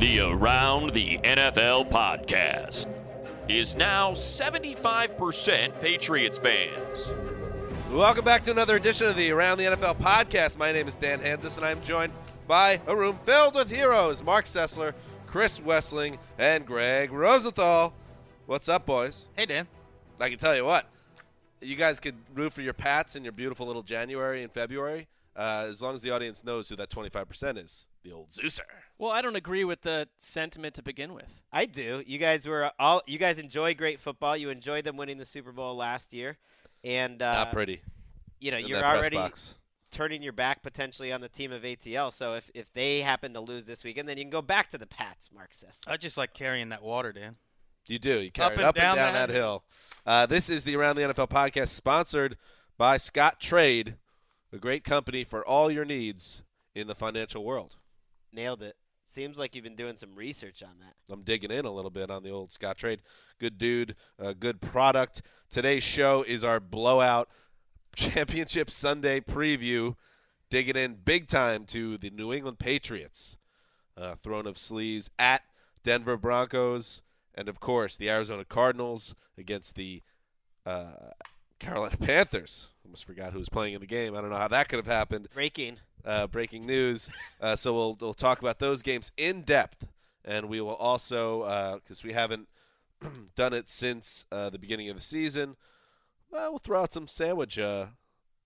The Around the NFL podcast is now 75% Patriots fans. Welcome back to another edition of the Around the NFL podcast. My name is Dan Hanzus, and I'm joined by a room filled with heroes Marc Sessler, Chris Wesseling, and Gregg Rosenthal. What's up, boys? Hey, Dan. I can tell you what, you guys could root for your Pats in your beautiful little January and February, uh, as long as the audience knows who that 25% is. The old Zeuser. Well, I don't agree with the sentiment to begin with. I do. You guys were all. You guys enjoy great football. You enjoyed them winning the Super Bowl last year, and uh, Not pretty. You know, in you're already box. turning your back potentially on the team of ATL. So if if they happen to lose this weekend, then you can go back to the Pats, Marc says. I just like carrying that water, Dan. You do. You carry Up it and up and down down that that hill. Uh, this is the Around the NFL podcast, sponsored by Scottrade, a great company for all your needs in the financial world. Nailed it. Seems like you've been doing some research on that. I'm digging in a little bit on the old Scottrade. Good dude, uh, good product. Today's show is our blowout championship Sunday preview, digging in big time to the New England Patriots, uh, throne of sleaze at Denver Broncos, and of course the Arizona Cardinals against the uh, Carolina Panthers. Almost forgot who was playing in the game. I don't know how that could have happened Breaking. uh, breaking news. Uh, so we'll, we'll talk about those games in depth, and we will also because we haven't done it since uh, the beginning of the season. Well, we'll throw out some sandwich, uh,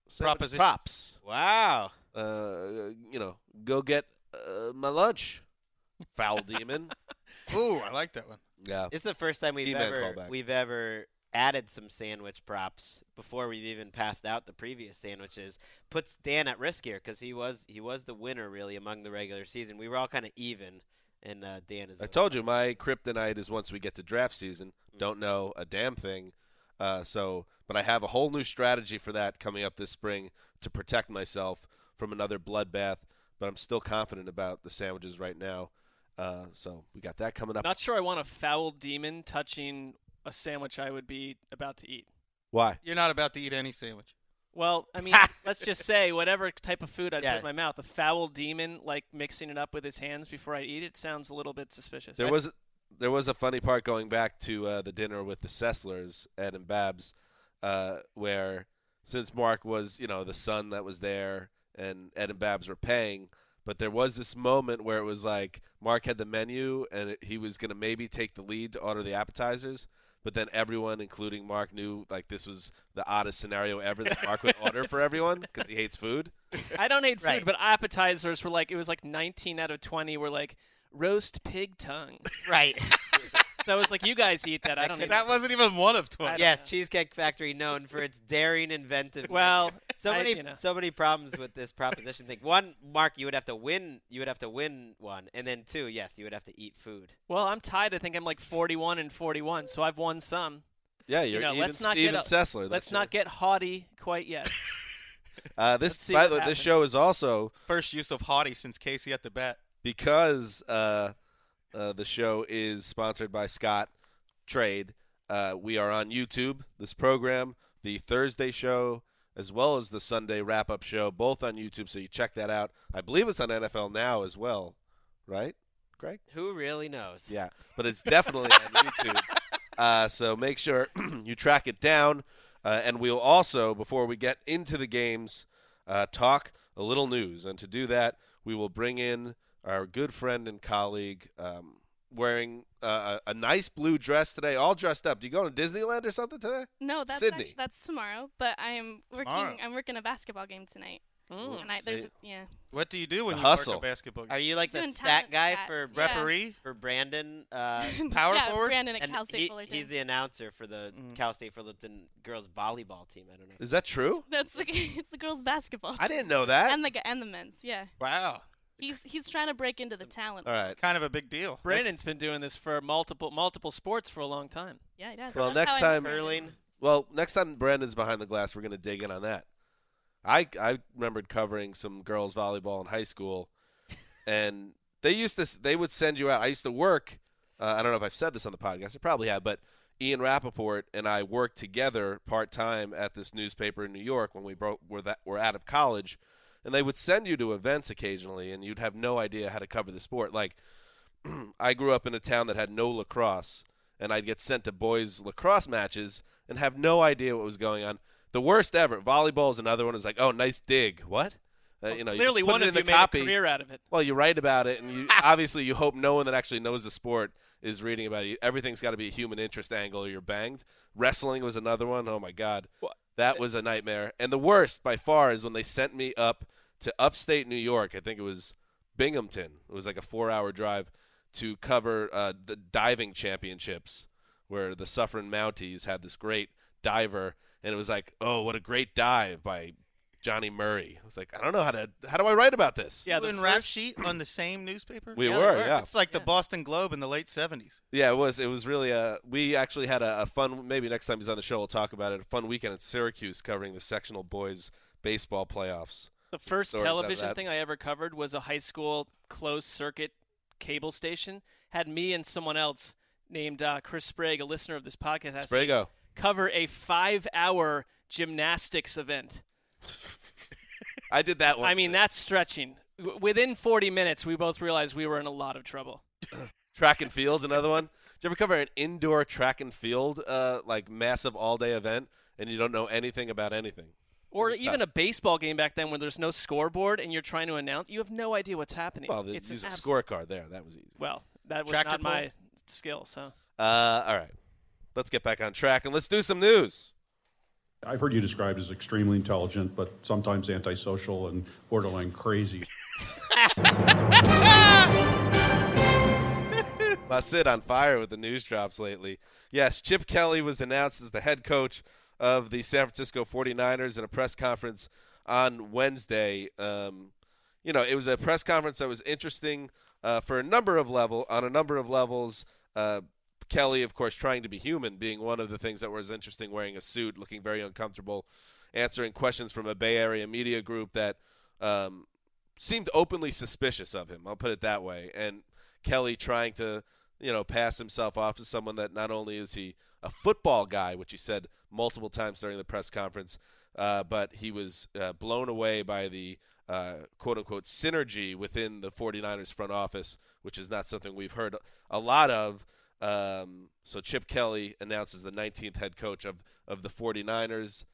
sandwich Propositions. props. Wow. Uh, you know, go get uh, my lunch, foul demon. Ooh, I like that one. Yeah, It's the first time we've He-Man ever callback. we've ever added some sandwich props before we've even passed out the previous sandwiches. Puts Dan at risk here because he was he was the winner really among the regular season. We were all kind of even, and uh, Dan is. I told you my kryptonite is once we get to draft season. Don't know a damn thing. Uh, so, but I have a whole new strategy for that coming up this spring to protect myself from another bloodbath. But I'm still confident about the sandwiches right now. Uh, so we got that coming up. Not sure I want a foul demon touching a sandwich I would be about to eat. Why? You're not about to eat any sandwich. Well, I mean, let's just say whatever type of food I'd Yeah. put in my mouth, a foul demon like mixing it up with his hands before I eat it sounds a little bit suspicious. There was there was a funny part going back to uh, the dinner with the Sesslers, Ed and Babs, uh, where since Marc was you know the son that was there and Ed and Babs were paying, but there was this moment where it was like Marc had the menu and it, he was gonna maybe take the lead to order the appetizers. But then everyone, including Marc, knew like this was the oddest scenario ever that Marc would order for everyone because he hates food. I don't hate food, Right. but appetizers were like it was like 19 out of 20 were like roast pig tongue. right. so it's like you guys eat that. I don't eat That wasn't even one of twenty. yes, know. Cheesecake Factory known for its daring, inventive. Well, so I- many you know. so many problems with this proposition thing. One, Marc, you would have to win. You would have to win one, and then two, yes, you would have to eat food. Well, I'm tied. I think I'm like 41 and 41, so I've won some. Yeah, you're know, even let's not Steven get a- Sessler. Let's that's not get haughty quite yet. Uh, this by the way, this show is also First use of haughty since Casey at the bat. because uh, uh, the show is sponsored by Scott Trade. Uh, we are on YouTube. This program, the Thursday show, as well as the Sunday wrap up show, both on YouTube. So you check that out. I believe it's on NFL Now as well, right, Gregg? Who really knows? Yeah, but it's definitely on YouTube. Uh, so make sure you track it down. Uh, and we'll also, before we get into the games, uh, talk a little news. And to do that, we will bring in our good friend and colleague um, wearing uh, a, a nice blue dress today, all dressed up. Do you go to Disneyland or something today? No, that's Sydney. actu- that's tomorrow. But I'm working. I'm working a basketball game tonight. Mm. and I, there's yeah. What do you do when The you hustle. work a basketball Are you like the stat guy stats, for yeah. Referee? for Brandon? Uh, Power yeah, forward? Brandon at and Cal State he- Fullerton. he's the announcer for the Mm. Cal State Fullerton girls volleyball team. I don't know. Is that true? That's the it's the girls basketball. I didn't know that. and the and the men's. Yeah, Wow. He's he's trying to break into the talent. all right. Kind of a big deal. Brandon's been doing this for multiple multiple sports for a long time. Yeah, he does. Well, That's next how I know time- Brandon. Curling. Well, next time Brandon's behind the glass, we're going to dig in on that. I I remembered covering some girls volleyball in high school, and they used to they would send you out. I used to work. Uh, I don't know if I've said this on the podcast. I probably have, but Ian Rapoport and I worked together part time at this newspaper in New York when we broke were that were out of college, and they would send you to events occasionally, and you'd have no idea how to cover the sport. Like I grew up in a town that had no lacrosse, and I'd get sent to boys lacrosse matches and have no idea what was going on. The worst ever. Volleyball is another one. Is like, oh, nice dig. What? Uh, you know, Clearly, put one of in you the made copy. a career out of it. Well, you write about it, and you obviously you hope no one that actually knows the sport is reading about it. Everything's got to be a human interest angle, or you're banged. Wrestling was another one. Oh my god, What? that was a nightmare. And the worst by far is when they sent me up to upstate New York. I think it was Binghamton. It was like a four-hour drive to cover uh, the diving championships, where the Suffering Mounties had this great diver, and it was like, oh, what a great dive by Johnny Murray. I was like, I don't know how to how do I write about this? Yeah, you the and Rap Sheet on the same newspaper? We Yeah, were, were. yeah. It's like the Boston Globe in the late 70s. Yeah, it was. It was really a. We actually had a, a fun. Maybe next time he's on the show, we'll talk about it. A fun weekend at Syracuse covering the sectional boys baseball playoffs. The first stories out of television thing I ever covered was a high school closed circuit cable station. Had me and someone else named uh, Chris Sprague, a listener of this podcast, asked Sprago. cover a five-hour gymnastics event. I did that one. I mean, that's stretching. W- Within 40 minutes, we both realized we were in a lot of trouble. track and field's another one. Did you ever cover an indoor track and field, uh, like massive all day event, and you don't know anything about anything? Or even tough. a baseball game back then when there's no scoreboard and you're trying to announce, you have no idea what's happening. Well, they it's use a abs- scorecard there. That was easy. Well, that was Tractor not my pull? skill. So Uh, all right, let's get back on track and let's do some news. I've heard you described as extremely intelligent, but sometimes antisocial and borderline crazy. Sid on fire with the news drops lately. Yes, Chip Kelly was announced as the head coach of the San Francisco 49ers in a press conference on Wednesday. Um, you know, it was a press conference that was interesting uh, for a number of level on a number of levels. Uh, Kelly, of course, trying to be human, being one of the things that was interesting, wearing a suit, looking very uncomfortable, answering questions from a Bay Area media group that um, seemed openly suspicious of him. I'll put it that way. And Kelly trying to, you know, pass himself off as someone that not only is he a football guy, which he said multiple times during the press conference, uh, but he was uh, blown away by the uh, quote unquote synergy within the 49ers front office, which is not something we've heard a lot of. Um, so Chip Kelly announces the 19th head coach of, of the 49ers.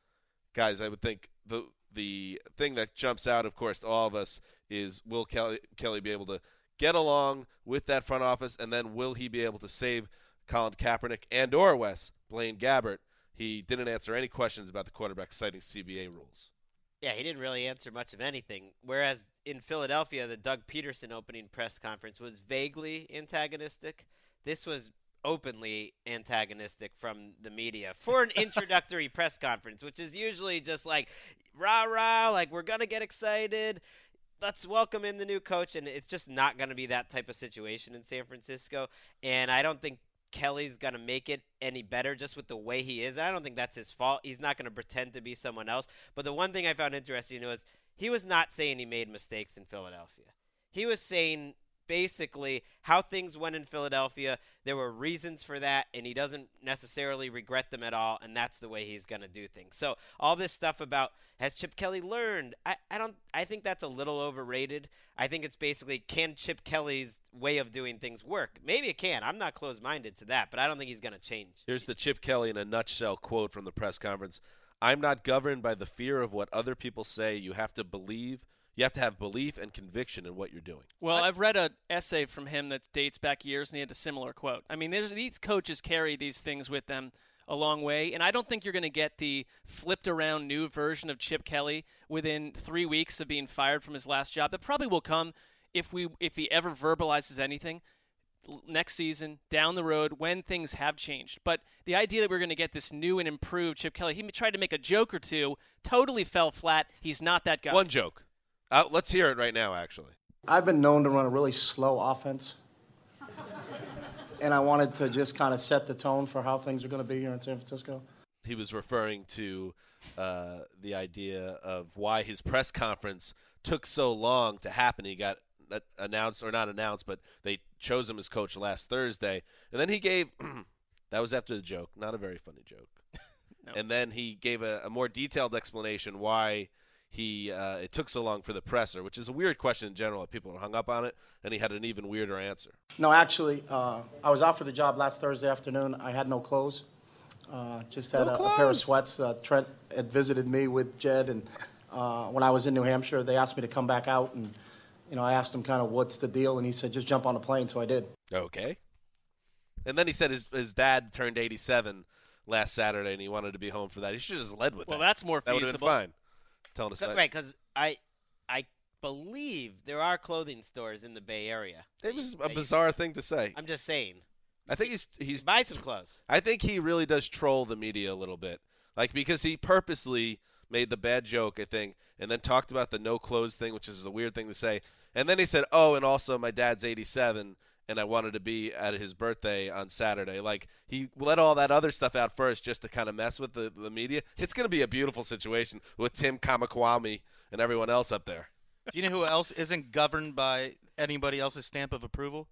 Guys, I would think the the thing that jumps out, of course, to all of us is will Kelly, Kelly be able to get along with that front office, and then will he be able to save Colin Kaepernick and or Wes Blaine Gabbert? He didn't answer any questions about the quarterback citing CBA rules. Yeah, he didn't really answer much of anything. Whereas in Philadelphia, the Doug Pederson opening press conference was vaguely antagonistic. This was openly antagonistic from the media for an introductory press conference, which is usually just like rah rah, like we're gonna get excited. Let's welcome in the new coach, and it's just not going to be that type of situation in San Francisco. And I don't think Kelly's going to make it any better just with the way he is. I don't think that's his fault. He's not going to pretend to be someone else. But the one thing I found interesting was he was not saying he made mistakes in Philadelphia. He was saying basically how things went in Philadelphia. There were reasons for that, and he doesn't necessarily regret them at all, and that's the way he's going to do things. So all this stuff about has Chip Kelly learned? I, I don't. I think that's a little overrated. I think it's basically can Chip Kelly's way of doing things work? Maybe it can. I'm not closed-minded to that, but I don't think he's going to change. Here's the Chip Kelly in a nutshell quote from the press conference. I'm not governed by the fear of what other people say. You have to believe. You have to have belief and conviction in what you're doing. Well, I've read an essay from him that dates back years, and he had a similar quote. I mean, these coaches carry these things with them a long way, and I don't think you're going to get the flipped around new version of Chip Kelly within three weeks of being fired from his last job. That probably will come if we if he ever verbalizes anything next season down the road when things have changed. But the idea that we're going to get this new and improved Chip Kelly, he tried to make a joke or two, totally fell flat. He's not that guy. One joke. Uh, let's hear it right now, actually. I've been known to run a really slow offense. and I wanted to just kind of set the tone for how things are going to be here in San Francisco. He was referring to uh, the idea of why his press conference took so long to happen. He got uh, announced, or not announced, but they chose him as coach last Thursday. And then he gave that was after the joke, not a very funny joke. No. And then he gave a, a more detailed explanation why he uh, it took so long for the presser, which is a weird question in general. People are hung up on it, and he had an even weirder answer. No, actually, uh, I was offered the job last Thursday afternoon. I had no clothes. Uh, just had No a, a pair of sweats. Uh, Trent had visited me with Jed, and uh, when I was in New Hampshire, they asked me to come back out, and you know, I asked him kind of what's the deal, and he said just jump on a plane, so I did. Okay. And then he said his his dad turned 87 last Saturday, and he wanted to be home for that. He should have just led with Well, that. that's more feasible. That would have been fine. Telling us about- right, because I I believe there are clothing stores in the Bay Area. It was a you- bizarre thing to say. I'm just saying. I think he's he's Buy some clothes. I think he really does troll the media a little bit. Like because he purposely made the bad joke, I think, and then talked about the no clothes thing, which is a weird thing to say. And then he said, "Oh, and also my dad's 87 and I wanted to be at his birthday on Saturday." Like he let all that other stuff out first just to kind of mess with the, the media. It's going to be a beautiful situation with Tim Kawakami and everyone else up there. Do you know who else isn't governed by anybody else's stamp of approval?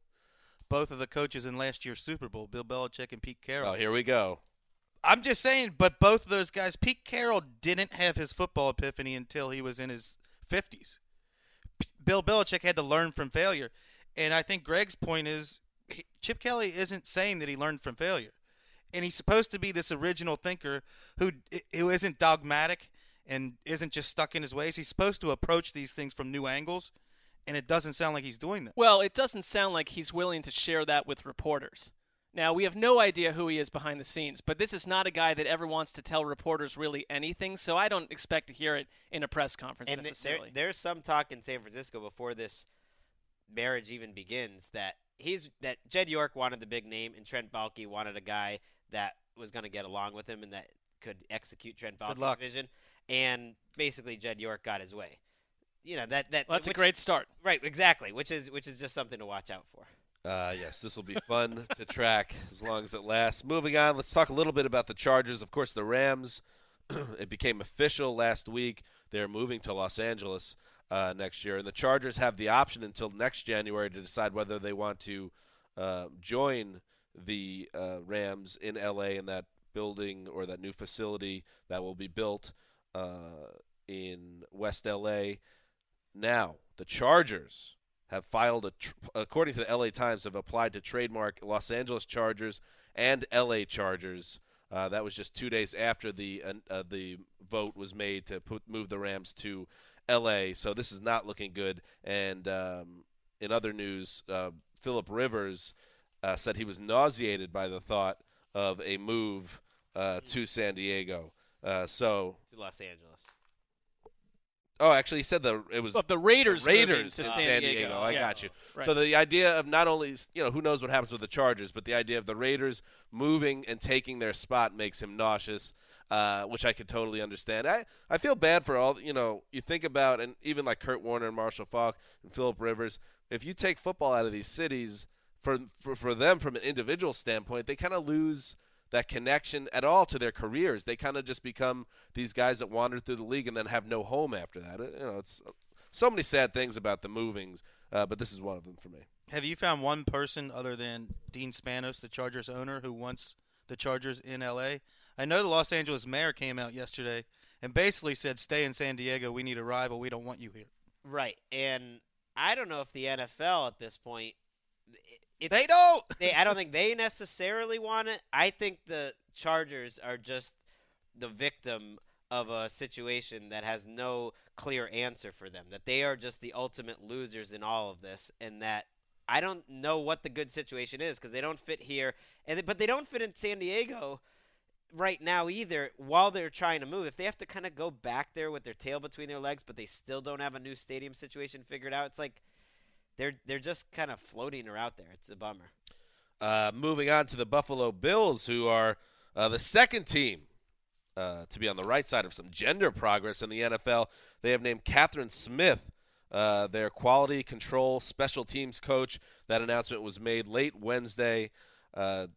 Both of the coaches in last year's Super Bowl, Bill Belichick and Pete Carroll. Oh, here we go. I'm just saying, but both of those guys, Pete Carroll didn't have his football epiphany until he was in his 50s. P- Bill Belichick had to learn from failure. And I think Gregg's point is he, Chip Kelly isn't saying that he learned from failure. And he's supposed to be this original thinker who who isn't dogmatic and isn't just stuck in his ways. He's supposed to approach these things from new angles, and it doesn't sound like he's doing that. Well, it doesn't sound like he's willing to share that with reporters. Now, we have no idea who he is behind the scenes, but this is not a guy that ever wants to tell reporters really anything, so I don't expect to hear it in a press conference And th- there, necessarily. there's some talk in San Francisco before this marriage even begins that he's that Jed York wanted the big name and Trent Baalke wanted a guy that was going to get along with him and that could execute Trent Baalke's vision. And basically, Jed York got his way. You know that that Well, that's a great start. right exactly, which is which is just something to watch out for. Uh, yes, this will be fun to track as long as it lasts. Moving on, let's talk a little bit about the Chargers. Of course, the Rams. it became official last week. They're moving to Los Angeles uh, next year, and the Chargers have the option until next January to decide whether they want to uh, join the uh, Rams in LA in that building or that new facility that will be built uh, in West LA. Now, the Chargers have filed a, tr- according to the LA Times, have applied to trademark Los Angeles Chargers and LA Chargers. Uh, that was just two days after the uh, uh, the vote was made to put, move the Rams to LA. So this is not looking good. And um, in other news, uh, Philip Rivers uh, said he was nauseated by the thought of a move uh, to San Diego. Uh, so, To Los Angeles. oh, actually, he said the it was But the Raiders moving Raiders to in San Diego. I Yeah. got you. Right. So the idea of not only you know who knows what happens with the Chargers, but the idea of the Raiders moving and taking their spot makes him nauseous, uh, which I could totally understand. I I feel bad for all you know. You think about and even like Kurt Warner and Marshall Faulk and Philip Rivers. If you take football out of these cities, for for, for them from an individual standpoint, they kind of lose that connection at all to their careers. They kind of just become these guys that wander through the league and then have no home after that. You know, it's so many sad things about the movings, uh, but this is one of them for me. Have you found one person other than Dean Spanos, the Chargers owner, who wants the Chargers in L.A.? I know the Los Angeles mayor came out yesterday and basically said, "Stay in San Diego. We need a rival. We don't want you here." Right, and I don't know if the NFL at this point. They don't. They, I don't think they necessarily want it. I think the Chargers are just the victim of a situation that has no clear answer for them. That they are just the ultimate losers in all of this, and that I don't know what the good situation is because they don't fit here, and but they don't fit in San Diego right now either while they're trying to move if they have to kind of go back there with their tail between their legs but they still don't have a new stadium situation figured out it's like they're they're just kind of floating or out there it's a bummer Uh, moving on to the Buffalo Bills, who are uh, the second team uh, to be on the right side of some gender progress in the NFL. They have named Kathryn Smith uh, their quality control special teams coach. That announcement was made late Wednesday. Uh,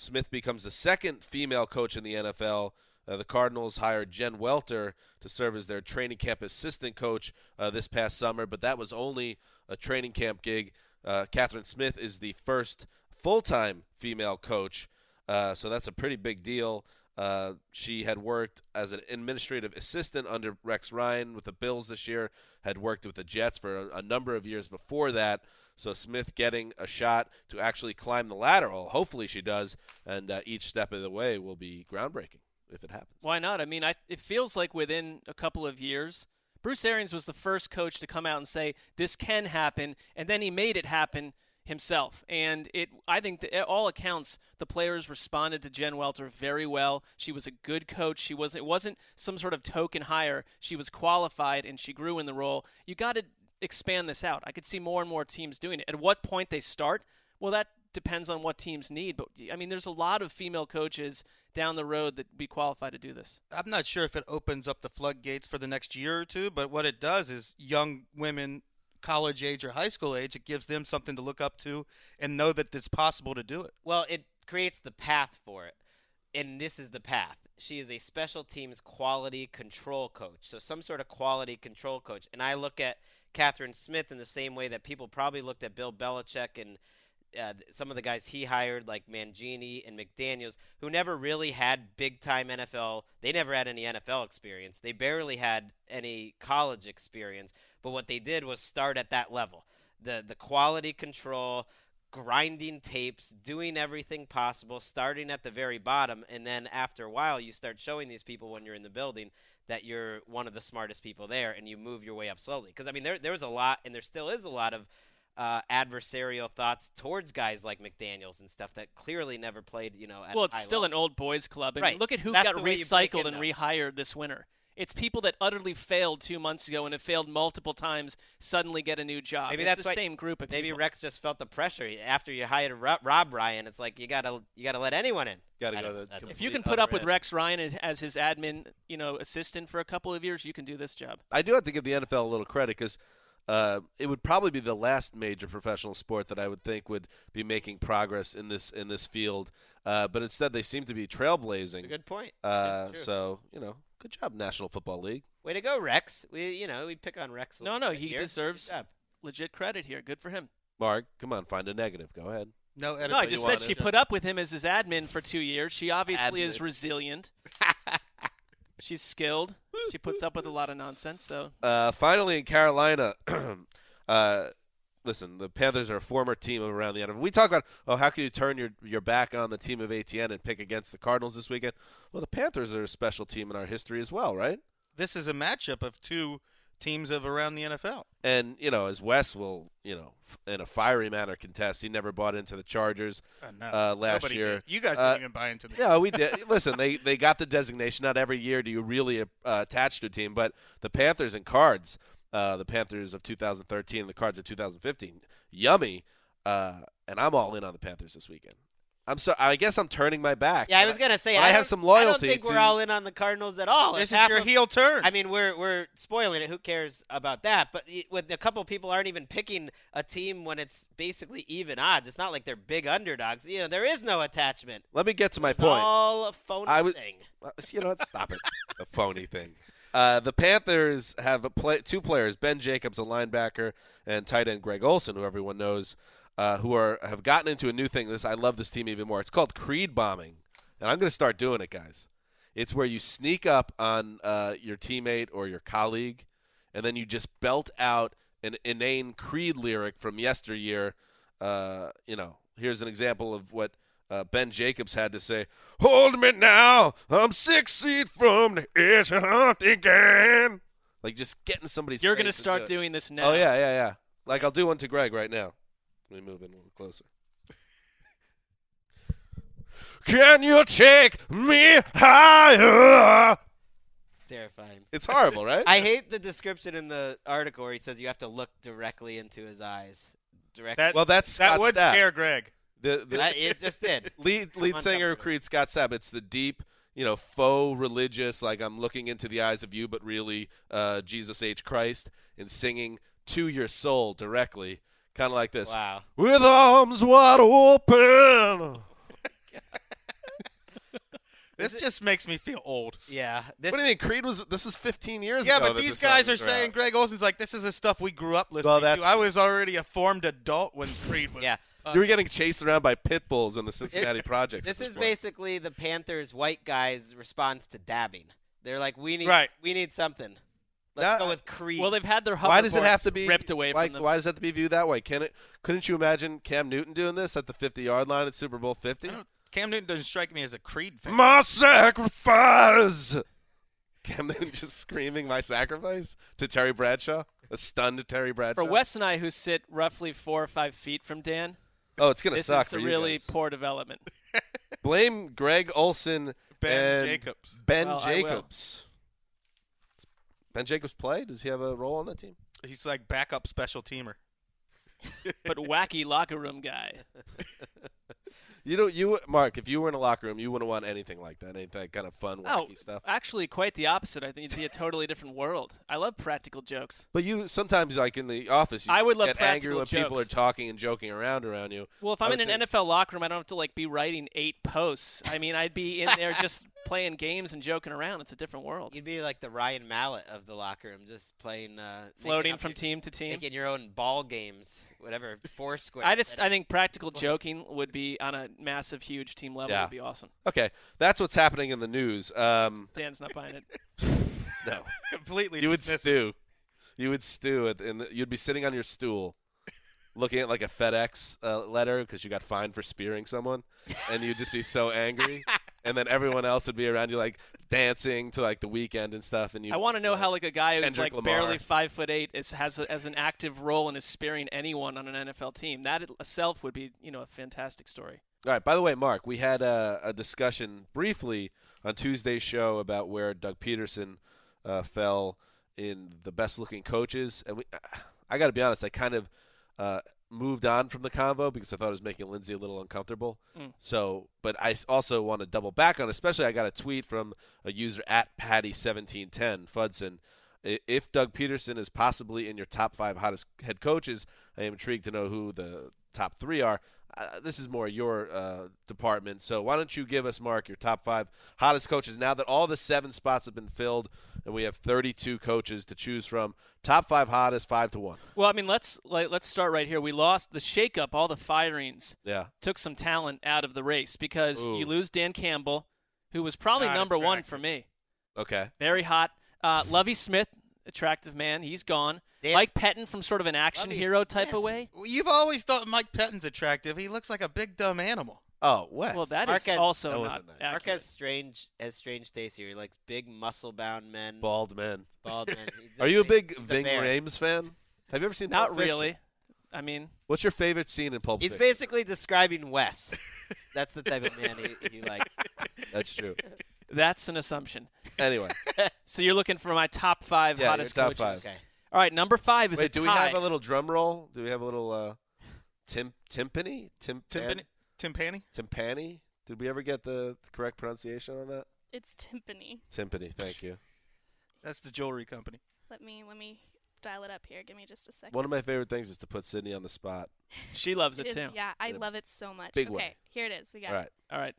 Smith becomes the second female coach in the NFL. Uh, the Cardinals hired Jen Welter to serve as their training camp assistant coach uh, this past summer, but that was only a training camp gig. Uh, Kathryn Smith is the first full time female coach, uh, so that's a pretty big deal. Uh, she had worked as an administrative assistant under Rex Ryan with the Bills this year, had worked with the Jets for a, a number of years before that. So Smith getting a shot to actually climb the ladder. Hopefully she does, and uh, each step of the way will be groundbreaking if it happens. Why not? I mean, I, it feels like within a couple of years, Bruce Arians was the first coach to come out and say this can happen, and then he made it happen himself. And it, I think, that all accounts, the players responded to Jen Welter very well. She was a good coach. She was. It wasn't some sort of token hire. She was qualified, and she grew in the role. You got to expand this out. I could see more and more teams doing it. At what point they start? Well, that depends on what teams need. But I mean, there's a lot of female coaches down the road that be qualified to do this. I'm not sure if it opens up the floodgates for the next year or two, but what it does is young women, college age or high school age, it gives them something to look up to and know that it's possible to do it. Well, it creates the path for it. And this is the path. She is a special teams quality control coach. So, some sort of quality control coach. And I look at Kathryn Smith in the same way that people probably looked at Bill Belichick and uh, some of the guys he hired, like Mangini and McDaniels, who never really had big time NFL. They never had any NFL experience. They barely had any college experience. But what they did was start at that level. The the quality control, grinding tapes, doing everything possible, starting at the very bottom, and then after a while, you start showing these people when you're in the building that you're one of the smartest people there, and you move your way up slowly. Because I mean, there there was a lot, and there still is a lot of uh, adversarial thoughts towards guys like McDaniel's and stuff that clearly never played. You know, at well, it's still level. an old boys club. Mean, Right. look at who That's got the way you break recycled in, and rehired this winter. It's people that utterly failed two months ago and have failed multiple times suddenly get a new job. Maybe it's that's the why- same group of Maybe people. Rex just felt the pressure after you hired Rob, Rob Ryan. It's like you gotta you gotta let anyone in. Gotta I go don't- the if you can put up with end. Rex Ryan as, as his admin, you know, assistant for a couple of years, you can do this job. I do have to give the NFL a little credit because uh, it would probably be the last major professional sport that I would think would be making progress in this in this field. Uh, but instead, they seem to be trailblazing. Good point. Uh, That's so you know, good job, National Football League. Way to go, Rex. We you know we pick on Rex. A No, no, bit he here. Deserves legit credit here. Good for him. Marc, come on, find a negative. Go ahead. No, edit No, I just said she put up with him as his admin for two years. She obviously is resilient. She's skilled. She puts up with a lot of nonsense. So Uh, finally, in Carolina, uh, listen, the Panthers are a former team of around the NFL. We talk about, oh, how can you turn your, your back on the team of ATN and pick against the Cardinals this weekend? Well, the Panthers are a special team in our history as well, right? This is a matchup of two teams of around the NFL. And, you know, as Wes will, you know, in a fiery manner contest, he never bought into the Chargers Uh, no, uh, last nobody year. did. You guys Uh, didn't even buy into the. Yeah, we did. Listen, they they got the designation. Not every year do you really uh, attach to a team, but the Panthers and Cards, uh, the Panthers of 2013, the Cards of 2015, yummy. Uh, and I'm all in on the Panthers this weekend. I'm so. I guess I'm turning my back. Yeah, I was gonna say I, I have some loyalty. I don't think to- we're all in on the Cardinals at all. This If is your of- heel turn. I mean, we're we're spoiling it. Who cares about that? But with a couple people aren't even picking a team when it's basically even odds. It's not like they're big underdogs. You know, there is no attachment. Let me get to my It's point. all a phony I was- thing. You know what? Stop it. A phony thing. Uh, the Panthers have play, two players, Ben Jacobs, a linebacker, and tight end Greg Olsen, who everyone knows, uh, who are have gotten into a new thing. This I love this team even more. It's called creed bombing, and I'm going to start doing it, guys. It's where you sneak up on uh, your teammate or your colleague, and then you just belt out an inane creed lyric from yesteryear. Uh, you know, here's an example of what uh, Ben Jacobs had to say. Hold me now, I'm six feet from the edge of again. Like just getting somebody's. You're going gonna start do doing this now. Oh yeah, yeah, yeah. Like I'll do one to Gregg right now. Let me move in a little closer. Can you take me higher? It's terrifying. It's horrible, right? I hate the description in the article where he says you have to look directly into his eyes. Directly. That, well, that's that would Stapp. scare Gregg. The, the That- it just did. lead lead I'm singer of. Creed, Scott Stapp. It's the deep, you know, faux religious, like I'm looking into the eyes of you, but really uh, Jesus H Christ, and singing to your soul directly, kind of like this. Wow. With arms wide open. This just makes me feel old. Yeah. This what do you mean? Creed was this was 15 years Yeah, ago. Yeah, but these guys are saying out. Greg Olsen's like this is the stuff we grew up listening Well, that's to. I was already a formed adult when Creed was. Yeah. You were getting chased around by pit bulls in the Cincinnati projects. at This is point. basically the Panthers' white guys' response to dabbing. They're like, we need, Right. we need something. Let's That- go with Creed. Well, they've had their Why does it have to be ripped away why, from them. Why does it have to be viewed that way? Can it? Couldn't you imagine Cam Newton doing this at the 50 yard line at Super Bowl 50? Cam Newton doesn't strike me as a Creed fan. My sacrifice. Cam Newton just screaming "My sacrifice" to Terry Bradshaw, a stunned Terry Bradshaw. For Wes and I, who sit roughly four or five feet from Dan, oh, it's gonna this suck is a really guys. poor development. Blame Greg Olsen, Ben and Jacobs. Ben Well, Jacobs. Ben Jacobs play? Does he have a role on that team? He's like backup special teamer. but wacky locker room guy. You know, you Marc, if you were in a locker room, you wouldn't want anything like that, anything kind of fun, Oh, wacky stuff. actually, quite the opposite. I think it'd be a totally different world. I love practical jokes. But you sometimes, like in the office, you I would love get angry practical when people are talking and joking around around you. Well, if I I'm in an think- NFL locker room, I don't have to like be writing eight posts. I mean, I'd be in there just playing games and joking around. It's a different world. You'd be like the Ryan Mallett of the locker room, just playing, uh, Floating from your- team to team. making your own ball games, whatever, four square. I just I think practical joking would be on a massive, huge team level. Yeah. Would be awesome. Okay, that's what's happening in the news. Um, Dan's not buying it. no, Completely you would dismissive. stew. You would stew, at, and you'd be sitting on your stool, looking at like a FedEx uh, letter because you got fined for spearing someone, and you'd just be so angry. and then everyone else would be around you, like dancing to like the Weeknd and stuff. And you, I want to know how like a guy who's Kendrick like Lamar. barely five foot eight is has a, as an active role and is spearing anyone on an NFL team. That itself would be you know a fantastic story. All right. By the way, Marc, we had a, a discussion briefly on Tuesday's show about where Doug Pederson uh, fell in the best-looking coaches, and we, I got to be honest, I kind of uh, moved on from the convo because I thought it was making Lindsay a little uncomfortable. Mm. So, but I also want to double back on. Especially, I got a tweet from a user at Patty1710 Fudson. If Doug Pederson is possibly in your top five hottest head coaches, I am intrigued to know who the top three are. Uh, this is more your uh, department, so why don't you give us, Marc, your top five hottest coaches now that all the seven spots have been filled and we have 32 coaches to choose from? Top five hottest, five to one. Well, I mean, let's like, let's start right here. We lost the shakeup, all the firings Yeah. took some talent out of the race because Ooh. you lose Dan Campbell, who was probably Not number one for me. Okay. Very hot. Uh, Lovie Smith, attractive man, he's gone. Dan- Mike Pettine from sort of an action hero type yeah. of way. You've always thought Mike Pettine's attractive. He looks like a big dumb animal. Oh, Wes. Well, that is Marquez- also That not wasn't. Marc has strange, has strange taste here. He likes big, muscle-bound men, bald men. bald men. He's Are you a big he's Ving bear. Rhames fan? Have you ever seen? Not Pulp Fiction? really. I mean, What's your favorite scene in Pulp He's Fiction? basically describing Wes. That's the type of man he, he likes. That's true. That's an assumption. Anyway, So you're looking for my top five Yeah, your hottest top coaches. five. Okay. All right, number five is a wait. a Do we tie. have a little drum roll? Do we have a little uh, tim timpani? Tim Timpani? Timpani? timpani? Did we ever get the correct pronunciation on that? It's timpani. Timpani. Thank you. That's the jewelry company. Let me let me dial it up here. Give me just a second. One of my favorite things is to put Sydney on the spot. She loves it, It is- too. yeah, I love it so much. big okay, way. here it is. We got All it. right. All right.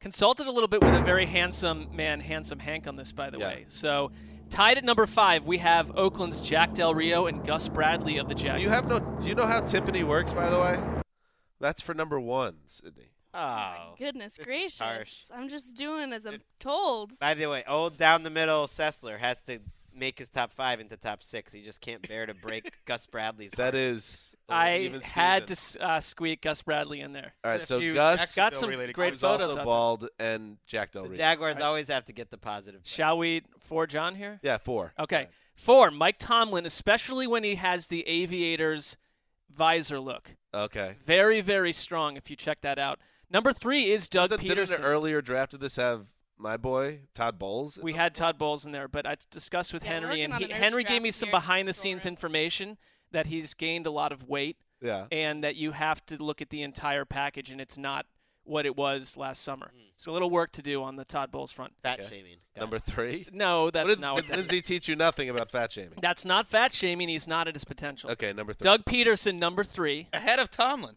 Consulted a little bit with a very handsome man, handsome Hank, on this, by the Yeah. way. So Tied at number five, we have Oakland's Jack Del Rio and Gus Bradley of the Jaguars. You have no. Do you know how timpani works, by the way? That's for number one, Sydney. Oh. oh goodness This is gracious. I'm just doing as I'm told. By the way, old down the middle Sessler has to make his top five into top six. He just can't bear to break Gus Bradley's. That heart. is. I even had to Steven. s- uh, squeak Gus Bradley in there. All right, so few Gus Got some Jacksonville-related great photos also bald and Jack Del The Rio. Jaguars always have to get the positive. Shall we for John here? yeah, four. Okay. Four, Mike Tomlin, especially when he has the aviator's visor look. Okay. Very, very strong if you check that out. Number three is Doug Doesn't- Didn't an earlier draft of this have my boy Todd Bowles? We had Todd Bowles in there, but I discussed with Yeah, Henry, and he, an Henry gave me some behind the scenes information that he's gained a lot of weight yeah. and that you have to look at the entire package, and it's not what it was last summer. Hmm. So a little work to do on the Todd Bowles front. Fat Okay. shaming. Got Number three. No, that's What did, not what did that is. Lindsay teach you nothing about fat shaming? That's not fat shaming. He's not at his potential. Okay, number three. Doug Pederson, number three. Ahead of Tomlin.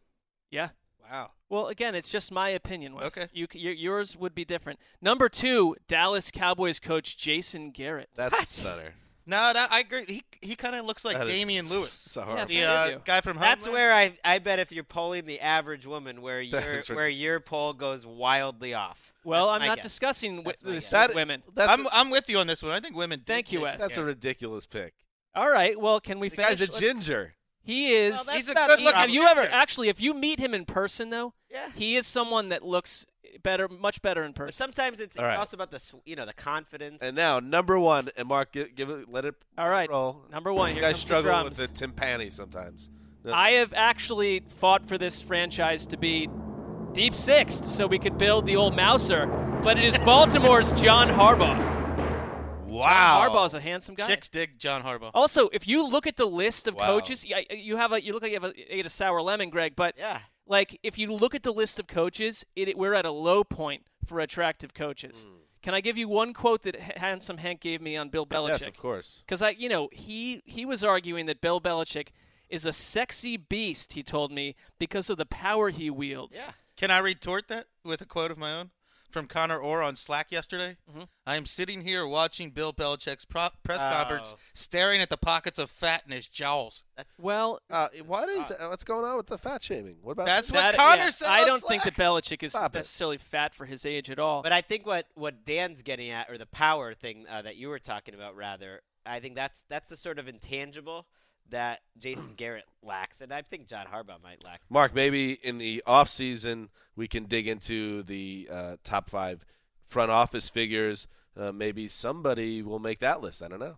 Yeah. Wow. Well, again, it's just my opinion. Wes. Okay. You, c- yours would be different. Number two, Dallas Cowboys coach Jason Garrett. That's a stunner. No, that, I agree. He he kind of looks like That is Damian Lewis, So Yeah, the uh, guy from That's where I I bet if you're polling the average woman, where your where your poll goes wildly off. Well, That's I'm not guess. discussing wi- That's my this guess. with That- women. That's, I'm a, I'm with you on this one. I think women. Thank you, Wes. that's a ridiculous pick. All right. Well, can we The finish? guy's a Let's- ginger. He is. Well, He's a good looking have you ever actually? If you meet him in person, though, Yeah. he is someone that looks better, much better in But person. sometimes it's, All right. it's also about the you know the confidence. And now number one, and Marc, give, give it, let it All right. roll. Number one. You Here guys comes the struggle with the timpani sometimes. No. I have actually fought for this franchise to be deep sixth so we could build the old Mouser, but it is Baltimore's John Harbaugh. Wow. John Harbaugh's a handsome guy. Chicks dig John Harbaugh. Also, if you look at the list of Wow. coaches, you have a you look like you have a, ate a sour lemon, Gregg. But yeah. like if you look at the list of coaches, it, we're at a low point for attractive coaches. Hmm. Can I give you one quote that handsome Hank gave me on Bill Belichick? Yes, of course. Because I, you know, he he was arguing that Bill Belichick is a sexy beast. He told me because of the power he wields. Yeah. Can I retort that with a quote of my own from Connor Orr on Slack yesterday? Mhm. I am sitting here watching Bill Belichick's pro- press conference, Oh. staring at the pockets of fat in his jowls. That's Well, Uh, what is what's going on with the fat shaming? What about That's what that- Connor yeah, said I on don't think that Belichick is Stop it. necessarily fat for his age at all. But I think what, what Dan's getting at, or the power thing uh, that you were talking about, rather, I think that's that's the sort of intangible that Jason Garrett lacks, and I think John Harbaugh might lack. Marc? Maybe in the off season we can dig into the uh, top five front office figures. Uh, maybe somebody will make that list. I don't know.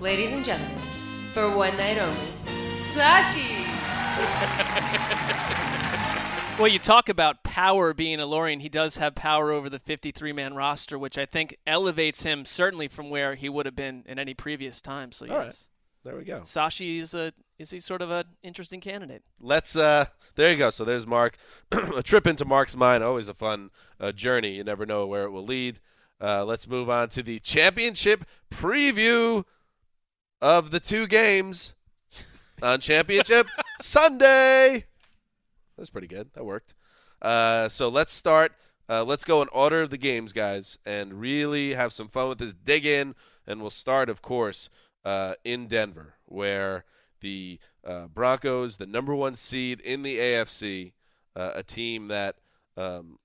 Ladies and gentlemen, for one night only, Sashi! Well, you talk about power being alluring. He does have power over the 53 man roster, which I think elevates him certainly from where he would have been in any previous time. So, yes. All right. There we go. Sashi is a is he sort of an interesting candidate? Let's. Uh, there you go. So there's Marc. a trip into Marc's mind. Always a fun uh, journey. You never know where it will lead. Uh, let's move on to the championship preview of the two games on championship Sunday. That's pretty good. That worked. Uh, so let's start. Uh, let's go in order of the games, guys, and really have some fun with this. Dig in, and we'll start, of course, uh, in Denver, where the uh, Broncos, the number one seed in the AFC, uh, a team that um,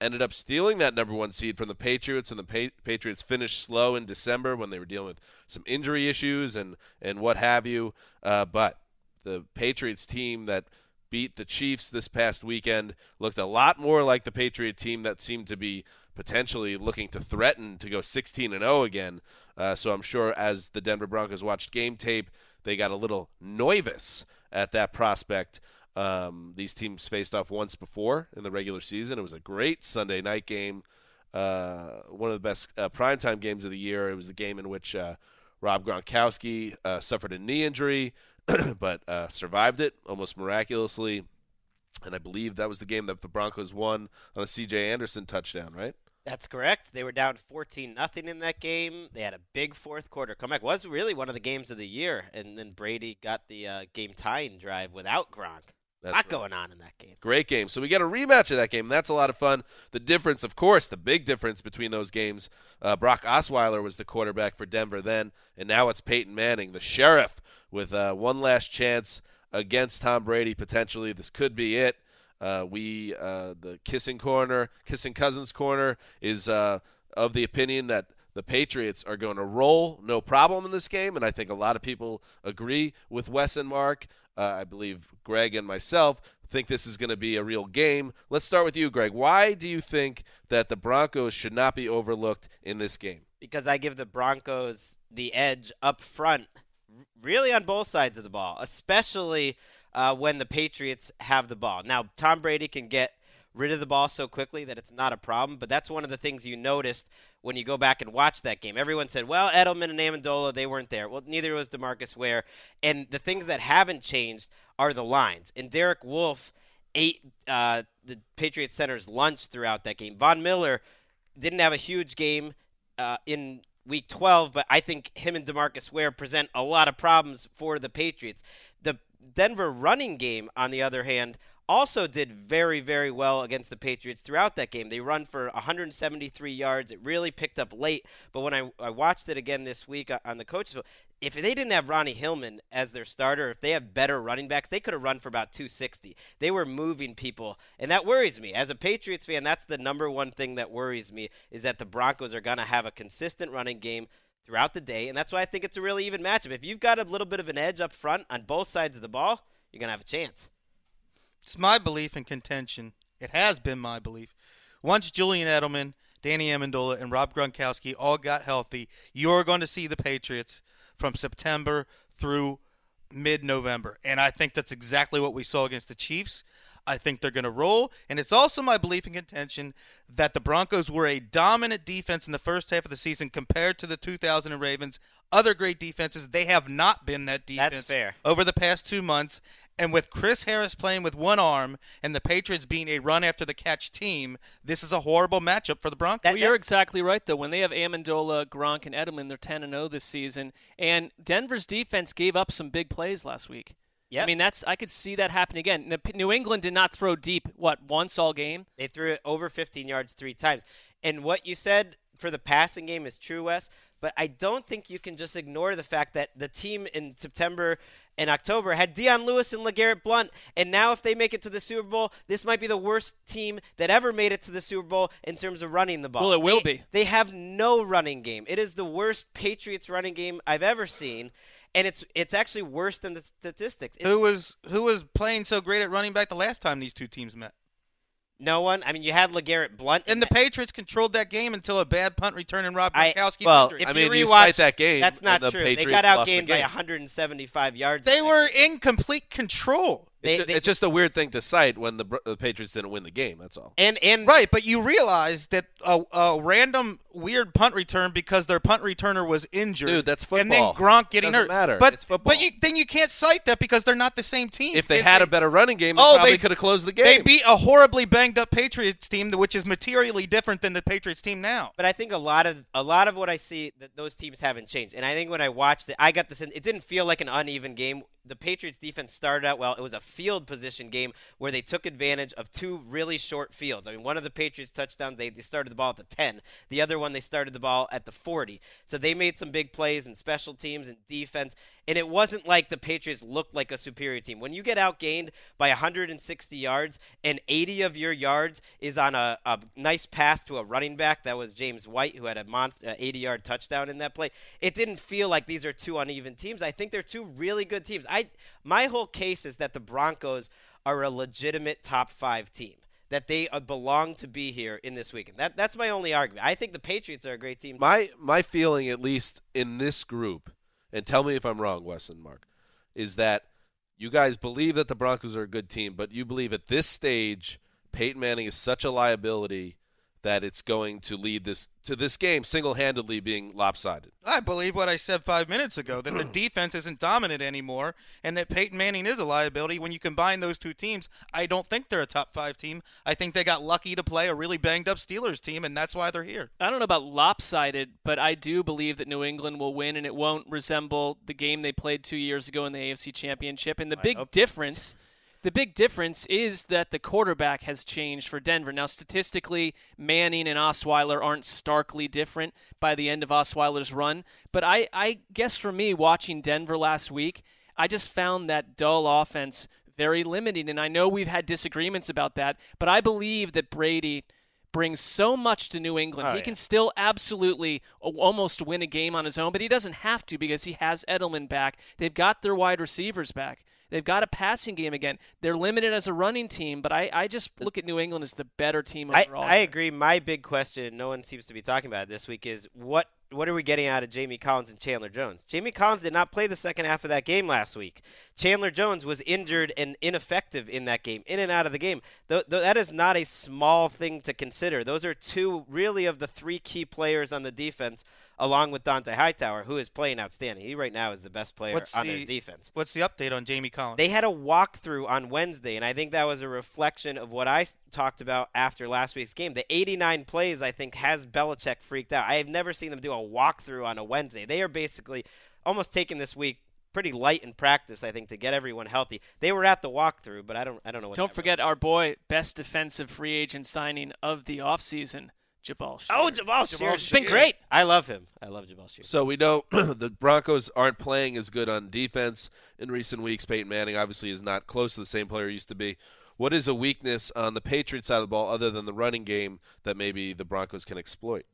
ended up stealing that number one seed from the Patriots, and the pa- Patriots finished slow in December when they were dealing with some injury issues and and what have you. Uh, but the Patriots team that beat the Chiefs this past weekend looked a lot more like the Patriot team that seemed to be potentially looking to threaten to go 16 and 0 again. Uh, so I'm sure as the Denver Broncos watched game tape, they got a little nervous at that prospect. Um, these teams faced off once before in the regular season. It was a great Sunday night game, uh, one of the best uh, primetime games of the year. It was the game in which uh, Rob Gronkowski uh, suffered a knee injury, but uh, survived it almost miraculously. And I believe that was the game that the Broncos won on a C.J. Anderson touchdown, right? That's correct. They were down 14 nothing in that game. They had a big fourth quarter comeback. Was really one of the games of the year, and then Brady got the uh, game tying drive without Gronk. That's lot right. going on in that game. Great game. So we get a rematch of that game. That's a lot of fun. The difference, of course, the big difference between those games, uh, Brock Osweiler was the quarterback for Denver then, and now it's Peyton Manning, the sheriff, with uh, one last chance against Tom Brady potentially. This could be it. Uh, we, uh, the kissing corner, kissing cousins corner, is uh, of the opinion that the Patriots are going to roll, no problem in this game, and I think a lot of people agree with Wes and Marc. Uh, I believe Gregg and myself think this is going to be a real game. Let's start with you, Gregg. Why do you think that the Broncos should not be overlooked in this game? because I give the Broncos the edge up front, really on both sides of the ball, especially uh, when the Patriots have the ball. Now, Tom Brady can get rid of the ball so quickly that it's not a problem, but that's one of the things you noticed when you go back and watch that game. Everyone said, well, Edelman and Amendola, they weren't there. Well, neither was DeMarcus Ware. And the things that haven't changed are the lines. And Derek Wolfe ate uh, the Patriots center's lunch throughout that game. Von Miller didn't have a huge game uh, in week 12, but I think him and DeMarcus Ware present a lot of problems for the Patriots. The Denver running game, on the other hand, also did very, very well against the Patriots throughout that game. They run for 173 yards. It really picked up late, but when I, I watched it again this week uh, on the coaches, if they didn't have Ronnie Hillman as their starter, if they have better running backs, they could have run for about 260. They were moving people, and that worries me. As a Patriots fan, that's the number one thing that worries me is that the Broncos are going to have a consistent running game throughout the day, and that's why I think it's a really even matchup. If you've got a little bit of an edge up front on both sides of the ball, you're going to have a chance. It's my belief and contention. It has been my belief. Once Julian Edelman, Danny Amendola, and Rob Gronkowski all got healthy, you're going to see the Patriots from September through mid-November, and I think that's exactly what we saw against the Chiefs. I think they're going to roll, and it's also my belief and contention that the Broncos were a dominant defense in the first half of the season compared to the 2000 Ravens. Other great defenses, they have not been that defense That's fair. over the past two months. And with Chris Harris playing with one arm and the Patriots being a run after the catch team, this is a horrible matchup for the Broncos. Well, you're exactly right, though. When they have Amendola, Gronk, and Edelman, they're 10 and 0 this season. And Denver's defense gave up some big plays last week. Yep. I mean, that's I could see that happen again. New England did not throw deep, what, once all game? They threw it over 15 yards three times. And what you said for the passing game is true, Wes, but I don't think you can just ignore the fact that the team in September and October had Dion Lewis and LeGarrette Blunt. And now, if they make it to the Super Bowl, this might be the worst team that ever made it to the Super Bowl in terms of running the ball. Well, it will They- be. They have no running game. It is the worst Patriots running game I've ever seen. And it's it's actually worse than the statistics. It's- who was who was playing so great at running back the last time these two teams met? no one. I mean, you had LeGarrette Blunt. And the Patriots controlled that game until a bad punt return and Rob I- Gronkowski. Well, injury. I If mean, you you rewatch cite that game, That's not the true. they got lost the outgained by 175 yards. they were in complete control. They- it's, ju- they- it's just a weird thing to cite when the, the Patriots didn't win the game. That's all. and and Right, but you realize that a, a random weird punt return because their punt returner was injured. Dude, that's football. And then football. Gronk getting Doesn't hurt. matter. But It's football. but you, then you can't cite that because they're not the same team. If they had a better running game, they Oh, probably they- could have closed the game. They beat a horribly banged up Patriots team, which is materially different than the Patriots team now. But I think a lot of a lot of what I see that those teams haven't changed. And I think when I watched it, I got this. It didn't feel like an uneven game. The Patriots defense started out well. It was a field position game where they took advantage of two really short fields. I mean, one of the Patriots touchdowns they, they started the ball at the 10. The other one they started the ball at the 40. So they made some big plays in special teams and defense. And it wasn't like the Patriots looked like a superior team. When you get outgained by 160 yards and 80 of your yards is on a, a nice path to a running back, that was James White, who had a monster 80 yard touchdown in that play, it didn't feel like these are two uneven teams. I think they're two really good teams. I My whole case is that the Broncos are a legitimate top five team. That they uh, belong to be here in this weekend. That that's my only argument. I think the Patriots are a great team. my my feeling, at least in this group, and tell me if I'm wrong, Wes and Marc, is that you guys believe that the Broncos are a good team, but you believe at this stage Peyton Manning is such a liability that it's going to lead this to this game single-handedly being lopsided. I believe what I said five minutes ago that the defense isn't dominant anymore, and that Peyton Manning is a liability. When you combine those two teams, I don't think they're a top five team. I think they got lucky to play a really banged up Steelers team, and that's why they're here. I don't know about lopsided, but I do believe that New England will win, and it won't resemble the game they played two years ago in the AFC Championship. And the big difference, The big difference is that the quarterback has changed for Denver. Now, statistically, Manning and Osweiler aren't starkly different by the end of Osweiler's run. But I, I guess for me, watching Denver last week, I just found that dull offense very limiting. And I know we've had disagreements about that, but I believe that Brady brings so much to New England. Oh, he yeah. can still absolutely uh, almost win a game on his own, but he doesn't have to because he has Edelman back. They've got their wide receivers back. They've got a passing game again. They're limited as a running team, but I, I just look at New England as the better team I, overall. I agree. My big question, no one seems to be talking about it this week, is what what are we getting out of Jamie Collins and Chandler Jones? Jamie Collins did not play the second half of that game last week. Chandler Jones was injured and ineffective in that game, in and out of the game. Th- th- that is not a small thing to consider. Those are two, really, of the three key players on the defense, along with Dont'a Hightower, who is playing outstanding. He right now is the best player What's on the their defense. What's the update on Jamie Collins? They had a walkthrough on Wednesday, and I think that was a reflection of what I talked about after last week's game. The 89 plays, I think, has Belichick freaked out. I have never seen them do a walkthrough on a Wednesday. They are basically almost taking this week pretty light in practice, I think, to get everyone healthy. They were at the walkthrough, but I don't, I don't know what. Don't that forget our boy, best defensive free agent signing of the offseason, Jabaal Sheard. Oh, Jabaal Sheard. It's been great. I love him. I love Jabaal Sheard. So we know the Broncos aren't playing as good on defense in recent weeks. Peyton Manning obviously is not close to the same player he used to be. What is a weakness on the Patriots side of the ball other than the running game that maybe the Broncos can exploit?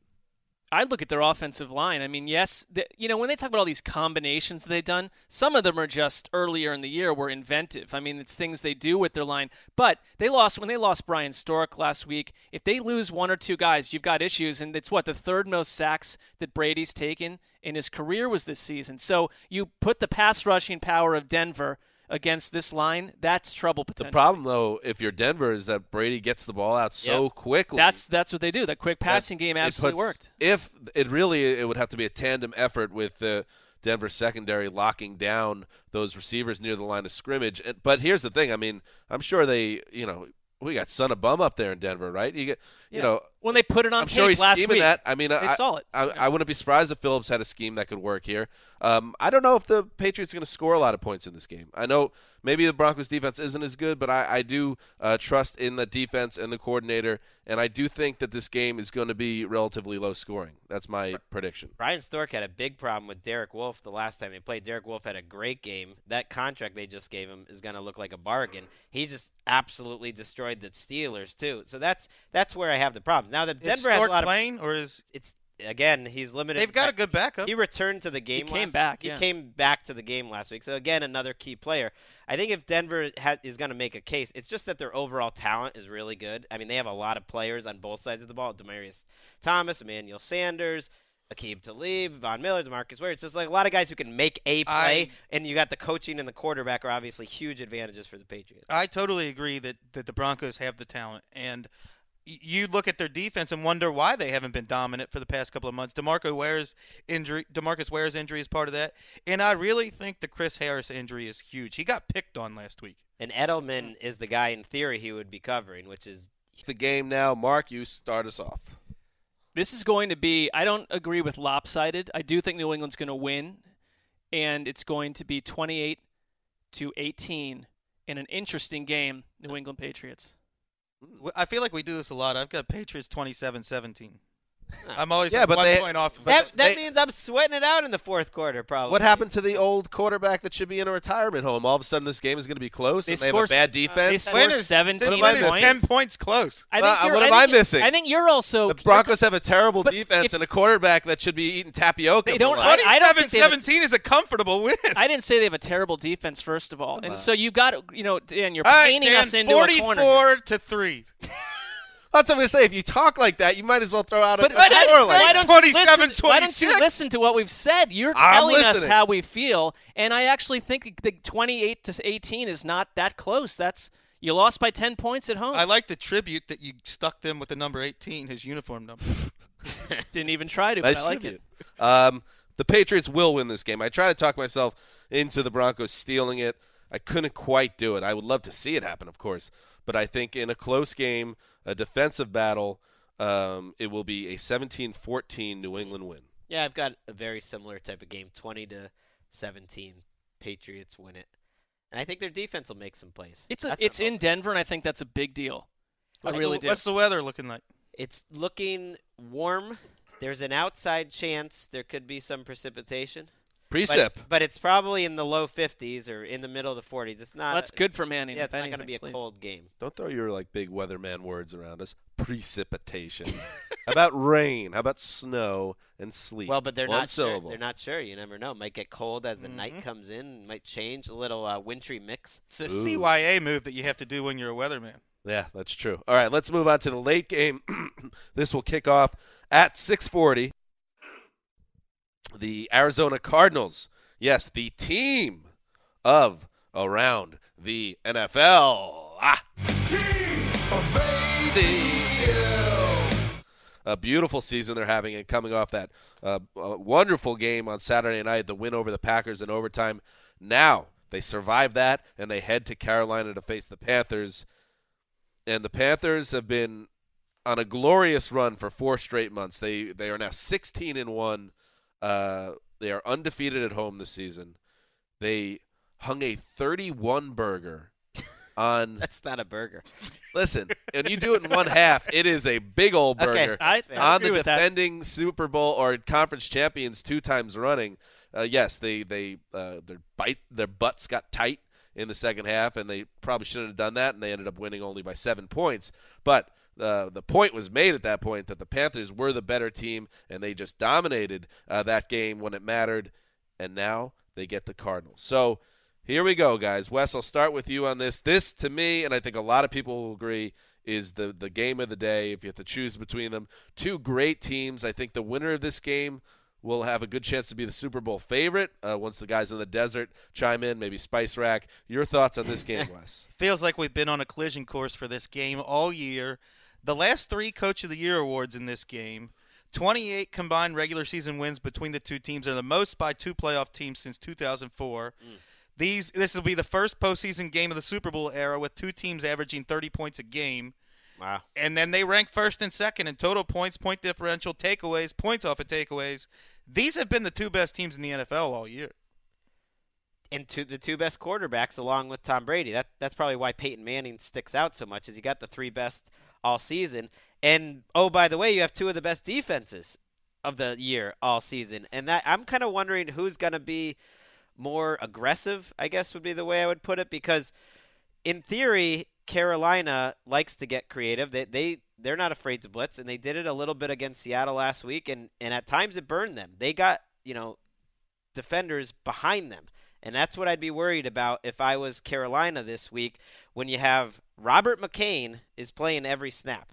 I look at their offensive line. I mean, yes, the, you know when they talk about all these combinations they've done, some of them are just earlier in the year were inventive. I mean, it's things they do with their line. But they lost when they lost Bryan Stork last week. If they lose one or two guys, you've got issues, and it's what the third most sacks that Brady's taken in his career was this season. So you put the pass rushing power of Denver against this line, that's trouble The problem, though, if you're Denver, is that Brady gets the ball out so Yep. quickly. That's that's what they do. That quick passing game absolutely puts- worked. If it really, it would have to be a tandem effort with the Denver secondary locking down those receivers near the line of scrimmage. And, but here's the thing: I mean, I'm sure they, you know, we got son of bum up there in Denver, right? You get, you know, when they put it on I'm tape sure he's last scheming week, that. I mean, they I, saw it. I, I wouldn't be surprised if Phillips had a scheme that could work here. Um, I don't know if the Patriots are going to score a lot of points in this game. I know maybe the Broncos defense isn't as good, but I, I do uh, trust in the defense and the coordinator, and I do think that this game is going to be relatively low scoring. That's my prediction. Bryan Stork had a big problem with Derek Wolfe the last time they played. Derek Wolfe had a great game. That contract they just gave him is going to look like a bargain. He just absolutely destroyed the Steelers too. So that's that's where I have the problems. Now that Is Denver has a lot of playing, or is it's again he's limited. They've got a good backup. He returned to the game. came last- back, He yeah. came back to the game last week. So again, another key player. I think if Denver ha- is going to make a case, it's just that their overall talent is really good. I mean, they have a lot of players on both sides of the ball: Demaryius Thomas, Emmanuel Sanders. Aqib Talib, Von Miller, DeMarcus Ware. It's just like a lot of guys who can make a play, I- and you got the coaching and the quarterback are obviously huge advantages for the Patriots. I totally agree that, that the Broncos have the talent, and y- you look at their defense and wonder why they haven't been dominant for the past couple of months. Demarco Ware's injury, DeMarcus Ware's injury is part of that, and I really think the Chris Harris injury is huge. He got picked on last week. And Edelman is the guy in theory he would be covering, which is The game now, Marc, you start us off. This is going to be, I don't agree with lopsided. I do think New England's going to win, and it's going to be 28 to 18 in an interesting game, New England Patriots. I feel like we do this a lot. I've got Patriots 27-17. I'm always Yeah, but one they- point off. but that, that they- means I'm sweating it out in the fourth quarter, probably. What happened to the old quarterback that should be in a retirement home? All of a sudden, this game is going to be close, They and they have score a bad s- they defense. score 17 What am I When is ten points close? I think you're, what I am think I missing? I think you're also. The Broncos have a terrible defense if- and a quarterback that should be eating tapioca. They don't- life. I- I don't think they have a- 27-17 is a comfortable win. I didn't say they have a terrible defense, first of all. And so you've got, you know, Dan, you're All right, painting Dan, us into a corner. 44 to 3. That's what I'm going to say. If you talk like that, you might as well throw out a, But a why score don't, like why that. don't you listen, why don't you listen to what we've said? You're I'm telling us how we feel, and I actually think the 28 to 18 is not that close. That's you lost by 10 points at home. I like the tribute that you stuck them with the number 18, his uniform number. Didn't even try to, Nice but I like it. Um, the Patriots will win this game. I tried to talk myself into the Broncos stealing it. I couldn't quite do it. I would love to see it happen, of course, but I think in a close game, a defensive battle, um, it will be a 17-14 New England win. Yeah, I've got a very similar type of game, 20 to 17. Patriots win it. and I think their defense will make some plays. It's a, That's it's in Denver, and I think that's a big deal. I What's really the, do. What's the weather looking like? It's looking warm. There's an outside chance there could be some precipitation. Precip. But, but it's probably in the low 50s or in the middle of the 40s. It's not. That's good for Manning. Yeah, it's if not going to be a please. cold game. Don't throw your like big weatherman words around us. Precipitation. How about rain? How about snow and sleet? Well, but they're One not sure. They're not sure. You never know. Might get cold as the Mm-hmm. night comes in. Might change a little uh, wintry mix. It's a Ooh. CYA move that you have to do when you're a weatherman. Yeah, that's true. All right, let's move on to the late game. this will kick off at 6:40. The Arizona Cardinals. Yes, the team of around the NFL. Ah. A beautiful season they're having, and coming off that uh, wonderful game on Saturday night, the win over the Packers in overtime. Now they survive that, and they head to Carolina to face the Panthers. And the Panthers have been on a glorious run for four straight months. They they are now 16 and one. Uh, they are undefeated at home this season. They hung a 31 burger on. That's not a burger. Listen, and you do it in one half, it is a big old Okay, burger I- I on agree the with that. defending Super Bowl or conference champions two times running. Uh, yes, they they uh, their bite their butts got tight in the second half, and they probably shouldn't have done that, and they ended up winning only by seven points. But uh, the point was made at that point that the Panthers were the better team, and they just dominated uh, that game when it mattered. And now they get the Cardinals. So here we go, guys. Wes, I'll start with you on this. This, to me, and I think a lot of people will agree, is the the game of the day. If you have to choose between them, two great teams. I think the winner of this game will have a good chance to be the Super Bowl favorite uh, once the guys in the desert chime in. Maybe Spice Rack. Your thoughts on this game, Wes? Feels like we've been on a collision course for this game all year. The last three Coach of the Year awards in this game, 28 combined regular season wins between the two teams, are the most by two playoff teams since 2004. Mm. These this will be the first postseason game of the Super Bowl era with two teams averaging 30 points a game. Wow. And then they rank first and second in total points, point differential, takeaways, points off of takeaways. These have been the two best teams in the NFL all year. and two, the two best quarterbacks along with Tom Brady. That that's probably why Peyton Manning sticks out so much. Is you got the three best all season, and oh by the way, you have two of the best defenses of the year all season. And that I'm kind of wondering who's going to be more aggressive. I guess would be the way I would put it because in theory, Carolina likes to get creative. They they they're not afraid to blitz, and they did it a little bit against Seattle last week, and and at times it burned them. They got you know defenders behind them. And that's what I'd be worried about if I was Carolina this week when you have Robert McClain is playing every snap.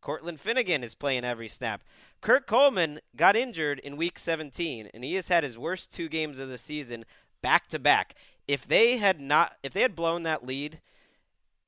Cortland Finnegan is playing every snap. Kurt Coleman got injured in week 17 and he has had his worst two games of the season back to back. If they had not if they had blown that lead,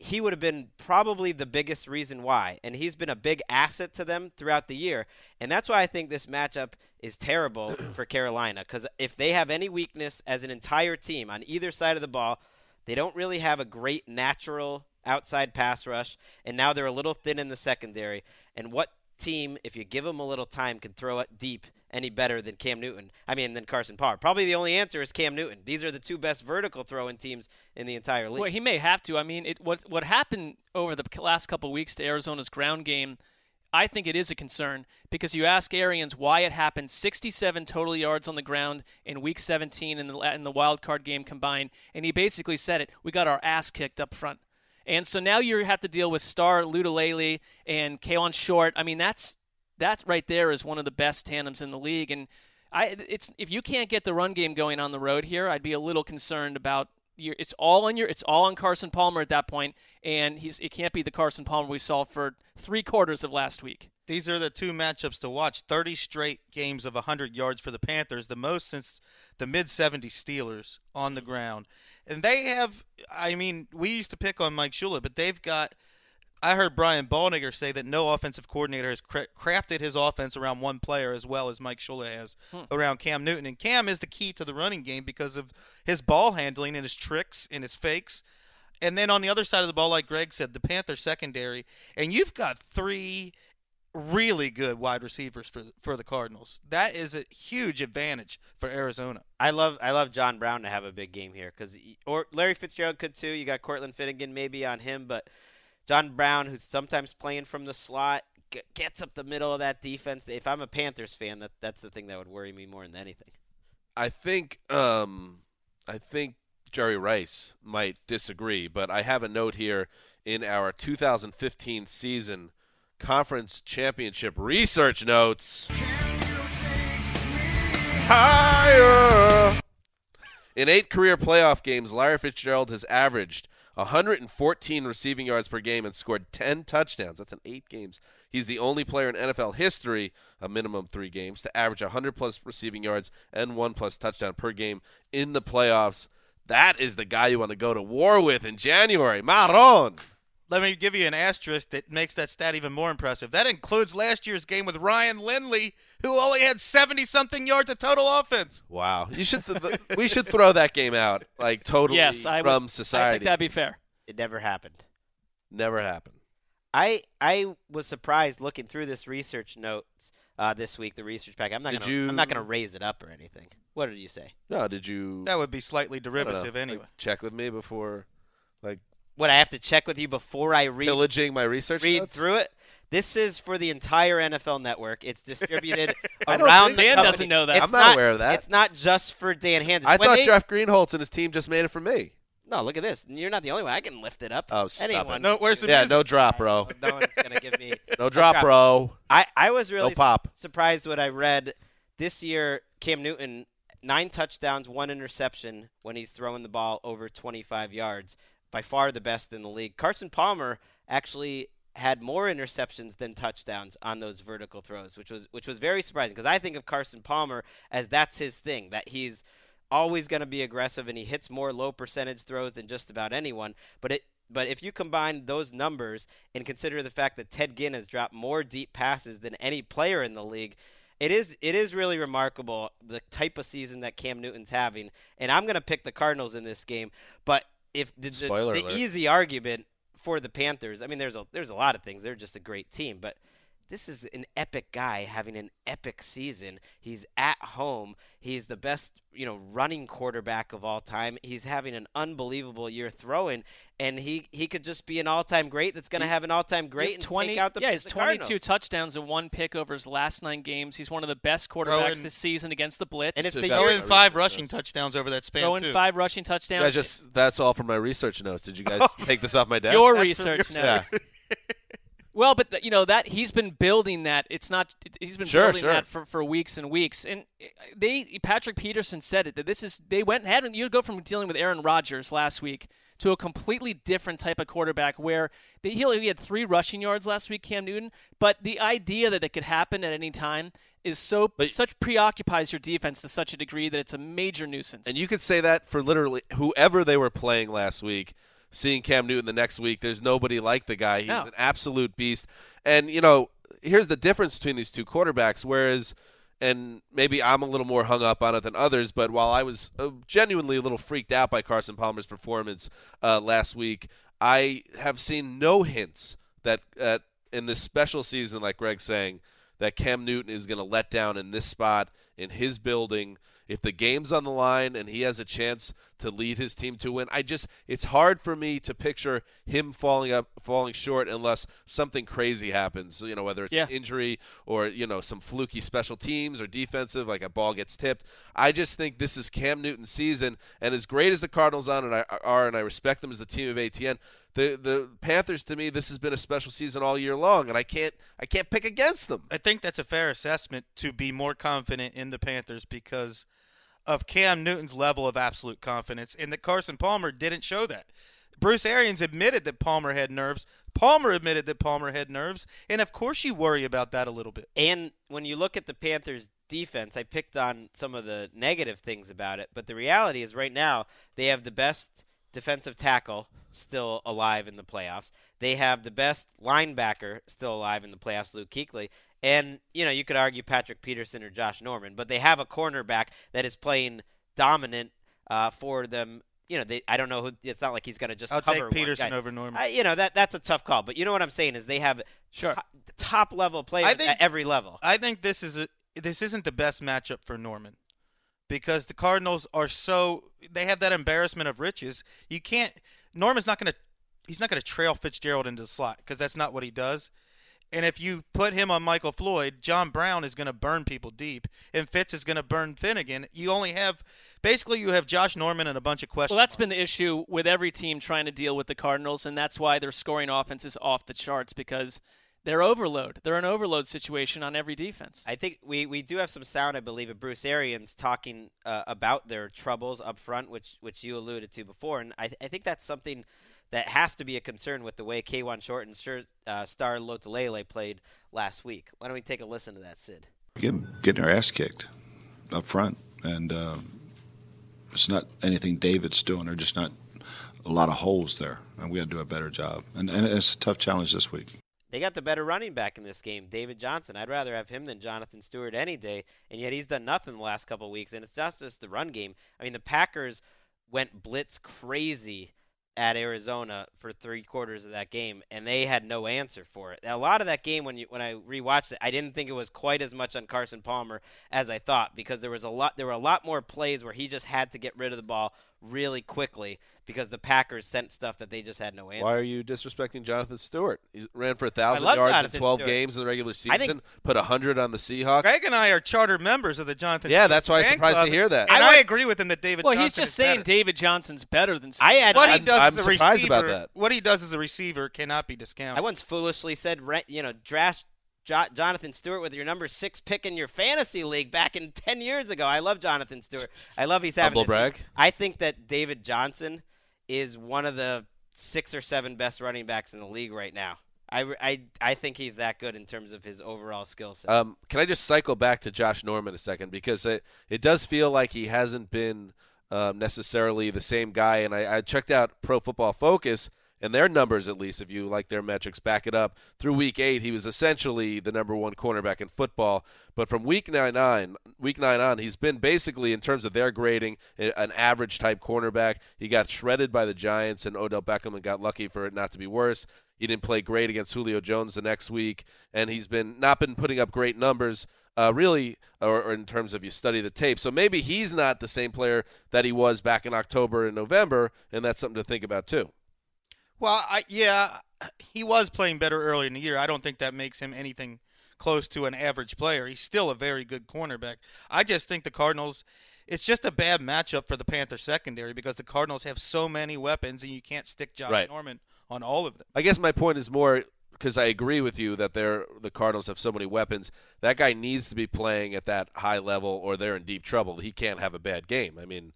he would have been probably the biggest reason why. And he's been a big asset to them throughout the year. And that's why I think this matchup is terrible for Carolina. Because if they have any weakness as an entire team on either side of the ball, they don't really have a great natural outside pass rush. And now they're a little thin in the secondary. And what team, if you give them a little time, can throw it deep any better than Cam Newton? I mean, than Carson Parr. Probably the only answer is Cam Newton. These are the two best vertical throwing teams in the entire league. Well, he may have to. I mean, it, what what happened over the last couple weeks to Arizona's ground game, I think it is a concern because you ask Arians why it happened. 67 total yards on the ground in Week 17 in the in the wild card game combined, and he basically said it. We got our ass kicked up front. And so now you have to deal with Star Lotulelei and Kawann Short. I mean, that's that right there is one of the best tandems in the league. And I, it's if you can't get the run game going on the road here, I'd be a little concerned about. Your, it's all on your. It's all on Carson Palmer at that point, and he's. It can't be the Carson Palmer we saw for three quarters of last week. These are the two matchups to watch. 30 straight games of 100 yards for the Panthers, the most since the mid 70s Steelers on the ground. And they have, I mean, we used to pick on Mike Shula, but they've got. I heard Brian Baldinger say that no offensive coordinator has cra- crafted his offense around one player as well as Mike Shula has Hmm. around Cam Newton. And Cam is the key to the running game because of his ball handling and his tricks and his fakes. And then on the other side of the ball, like Gregg said, the Panther secondary. And you've got three really good wide receivers for for the Cardinals. That is a huge advantage for Arizona. I love I love John Brown to have a big game here because or Larry Fitzgerald could too. You got Cortland Finnegan maybe on him, but John Brown, who's sometimes playing from the slot, g- gets up the middle of that defense. If I'm a Panthers fan, that that's the thing that would worry me more than anything. I think um, I think Jerry Rice might disagree, but I have a note here in our 2015 season conference championship research notes. Higher. In eight career playoff games, Larry Fitzgerald has averaged 114 receiving yards per game and scored 10 touchdowns. That's in eight games. He's the only player in NFL history, a minimum three games, to average 100 plus receiving yards and one plus touchdown per game in the playoffs. That is the guy you want to go to war with in January. Maron. Let me give you an asterisk that makes that stat even more impressive. That includes last year's game with Ryan Lindley, who only had 70 something yards of total offense. Wow. You should th- th- we should throw that game out like totally yes, I from would, society. I think that'd be fair. It never happened. Never happened. I I was surprised looking through this research notes uh, this week, the research pack. I'm not Did gonna you- I'm not gonna raise it up or anything. What did you say? No, did you That would be slightly I don't know, derivative like, anyway. check with me before like What I have to check with you before I read pillaging my research read notes? through it. This is for the entire NFL network. It's distributed I don't around think the so. Dan company. doesn't know that. It's I'm not aware of that. It's not just for Dan Hanzus. I When thought they- Jeff Greenholtz and his team just made it for me. No, look at this. You're not the only one. I can lift it up. Oh, stop it. No, where's the Yeah, music? no drop, bro. No one's gonna give me No drop, bro. I, I was really No pop. su- surprised when I read this year Cam Newton nine touchdowns, one interception when he's throwing the ball over 25 yards, by far the best in the league. Carson Palmer actually had more interceptions than touchdowns on those vertical throws, which was which was very surprising because I think of Carson Palmer as that's his thing, that he's always going to be aggressive and he hits more low percentage throws than just about anyone. But it but if you combine those numbers and consider the fact that Ted Ginn has dropped more deep passes than any player in the league, it is it is really remarkable the type of season that Cam Newton's having. And I'm going to pick the Cardinals in this game, but if the, the, the easy argument for the Panthers, I mean there's a there's a lot of things. They're just a great team, but this is an epic guy having an epic season. He's at home. He's the best, you know, running quarterback of all time. He's having an unbelievable year throwing, and he he could just be an all-time great. That's going to have an all-time great He's and 20, take out the yeah, he's 22 Cardinals. touchdowns and one pick over his last nine games. He's one of the best quarterbacks Throwing- this season against the blitz. And it's Too the. Throw year. in five rushing touchdowns over that span throwing too. five rushing touchdowns. Yeah, just that's all from my research notes. Did you guys take this off my desk? your That's research notes. Yeah. Well, but th- you know that he's been building that. It's not. He's been Sure, building sure. that for, for weeks and weeks. And uh, they Patrick Peterson said it that this is they went had you go from dealing with Aaron Rodgers last week to a completely different type of quarterback where they, he he had three rushing yards last week, Cam Newton. But the idea that it could happen at any time is so But- such preoccupies your defense to such a degree that it's a major nuisance. And you could say that for literally whoever they were playing last week. Seeing Cam Newton the next week, there's nobody like the guy. He's No. an absolute beast. And you know, here's the difference between these two quarterbacks. Whereas, and maybe I'm a little more hung up on it than others, but while I was uh, genuinely a little freaked out by Carson Palmer's performance uh, last week, I have seen no hints that that in this special season, like Gregg's saying, that Cam Newton is going to let down in this spot in his building. If the game's on the line and he has a chance to lead his team to win, I just it's hard for me to picture him falling up falling short unless something crazy happens. You know, whether it's Yeah. an injury or, you know, some fluky special teams or defensive, like a ball gets tipped. I just think this is Cam Newton's season and as great as the Cardinals on and I are and I respect them as the team of ATL, the the Panthers to me this has been a special season all year long and I can't I can't pick against them. I think that's a fair assessment to be more confident in the Panthers because of Cam Newton's level of absolute confidence, and that Carson Palmer didn't show that. Bruce Arians admitted that Palmer had nerves. Palmer admitted that Palmer had nerves, and of course you worry about that a little bit. And when you look at the Panthers' defense, I picked on some of the negative things about it, but the reality is right now they have the best defensive tackle still alive in the playoffs. They have the best linebacker still alive in the playoffs, Luke Kuechly. And, you know, you could argue Patrick Peterson or Josh Norman, but they have a cornerback that is playing dominant uh, for them. You know, they, I don't know who. It's not like he's going to just I'll cover take Peterson over Norman. I, you know that that's a tough call, but you know what I'm saying is they have Sure. top, top level players I think- at every level. I think this is a this isn't the best matchup for Norman because the Cardinals are so they have that embarrassment of riches. You can't Norman's not going to he's not going to trail Fitzgerald into the slot because that's not what he does. And if you put him on Michael Floyd, John Brown is going to burn people deep, and Fitz is going to burn Finnegan. You only have basically you have Josh Norman and a bunch of questions. Well, that's been the issue with every team trying to deal with the Cardinals, and that's why their scoring offense is off the charts because they're overload. They're an overload situation on every defense. I think we, we do have some sound, I believe, of Bruce Arians talking uh, about their troubles up front, which which you alluded to before, and I, I think that's something that has to be a concern with the way Kawann Short and Sir, uh, Star Lotulelei played last week. Why don't we take a listen to that, Sid? Get, getting our ass kicked up front, and uh, it's not anything David's doing. There's just not a lot of holes there, and we got to do a better job. And, and it's a tough challenge this week. They got the better running back in this game, David Johnson. I'd rather have him than Jonathan Stewart any day, and yet he's done nothing the last couple of weeks. And it's not just the run game. I mean, the Packers went blitz crazy at Arizona for three quarters of that game, and they had no answer for it. A lot of that game, when you when I rewatched it, I didn't think it was quite as much on Carson Palmer as I thought because there was a lot there were a lot more plays where he just had to get rid of the ball really quickly because the Packers sent stuff that they just had no answer. Why are you disrespecting Jonathan Stewart? He ran for a thousand yards Jonathan in 12 Stewart. games in the regular I season. think- put hundred on the Seahawks. Gregg and I are charter members of the Jonathan. Yeah, Stewart that's why I'm fan surprised to hear that. And I I, agree with him that David. well, he's just is saying better. David Johnson's better than. I had what he I'm- does I'm as a surprised receiver, about that. what he does as a receiver cannot be discounted. I once foolishly said, you know, draft jo- Jonathan Stewart with your number six pick in your fantasy league back in ten years ago. I love Jonathan Stewart. I love he's having. Humble this- brag. I think that David Johnson is one of the six or seven best running backs in the league right now. I, I, I think he's that good in terms of his overall skill set. Um, can I just cycle back to Josh Norman a second because it it does feel like he hasn't been um, necessarily the same guy. And I, I checked out Pro Football Focus and their numbers, at least if you like their metrics, back it up. Through Week Eight, he was essentially the number one cornerback in football. But from Week nine on, Week nine on, he's been basically in terms of their grading an average type cornerback. He got shredded by the Giants and Odell Beckham and got lucky for it not to be worse. He didn't play great against Julio Jones the next week, and he's been not been putting up great numbers. Uh, really, or, or in terms of you study the tape, so maybe he's not the same player that he was back in October and November, and that's something to think about too. Well, I, yeah, he was playing better early in the year. I don't think that makes him anything close to an average player. He's still a very good cornerback. I just think the Cardinals. It's just a bad matchup for the Panther secondary because the Cardinals have so many weapons, and you can't stick Josh Right. Norman on all of them. I guess my point is more because I agree with you that they're the Cardinals have so many weapons. That guy needs to be playing at that high level, or they're in deep trouble. He can't have a bad game. I mean,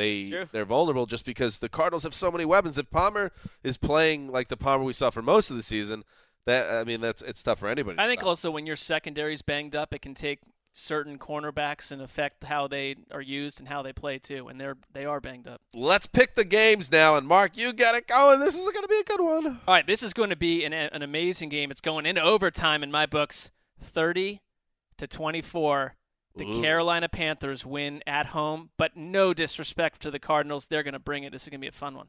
they they're vulnerable just because the Cardinals have so many weapons. If Palmer is playing like the Palmer we saw for most of the season, that I mean, that's it's tough for anybody. I think stop. also when your secondary's banged up, it can take certain cornerbacks and affect how they are used and how they play too. And they're they are banged up. Let's pick the games now, and Marc, you got it going. This is going to be a good one. All right, this is going to be an, an amazing game. It's going into overtime in my books, thirty to twenty-four. The Ooh. Carolina Panthers win at home, but no disrespect to the Cardinals. They're going to bring it. This is going to be a fun one.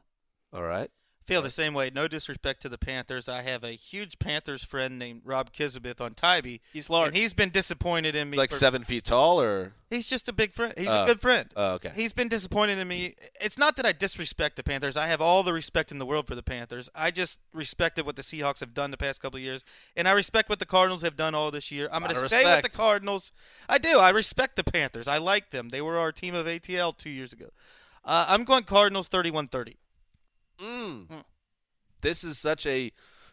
All right. Feel the same way. No disrespect to the Panthers. I have a huge Panthers friend named Rob Kizabeth on Tybee. He's large. And he's been disappointed in me. Like for- seven feet tall, or He's just a big friend. He's Oh. a good friend. Oh, okay. He's been disappointed in me. It's not that I disrespect the Panthers. I have all the respect in the world for the Panthers. I just respected what the Seahawks have done the past couple of years, and I respect what the Cardinals have done all this year. I'm going to of stay with the Cardinals. I do. I respect the Panthers. I like them. They were our team of ATL two years ago. Uh, I'm going Cardinals 31-30. Mm. This is such a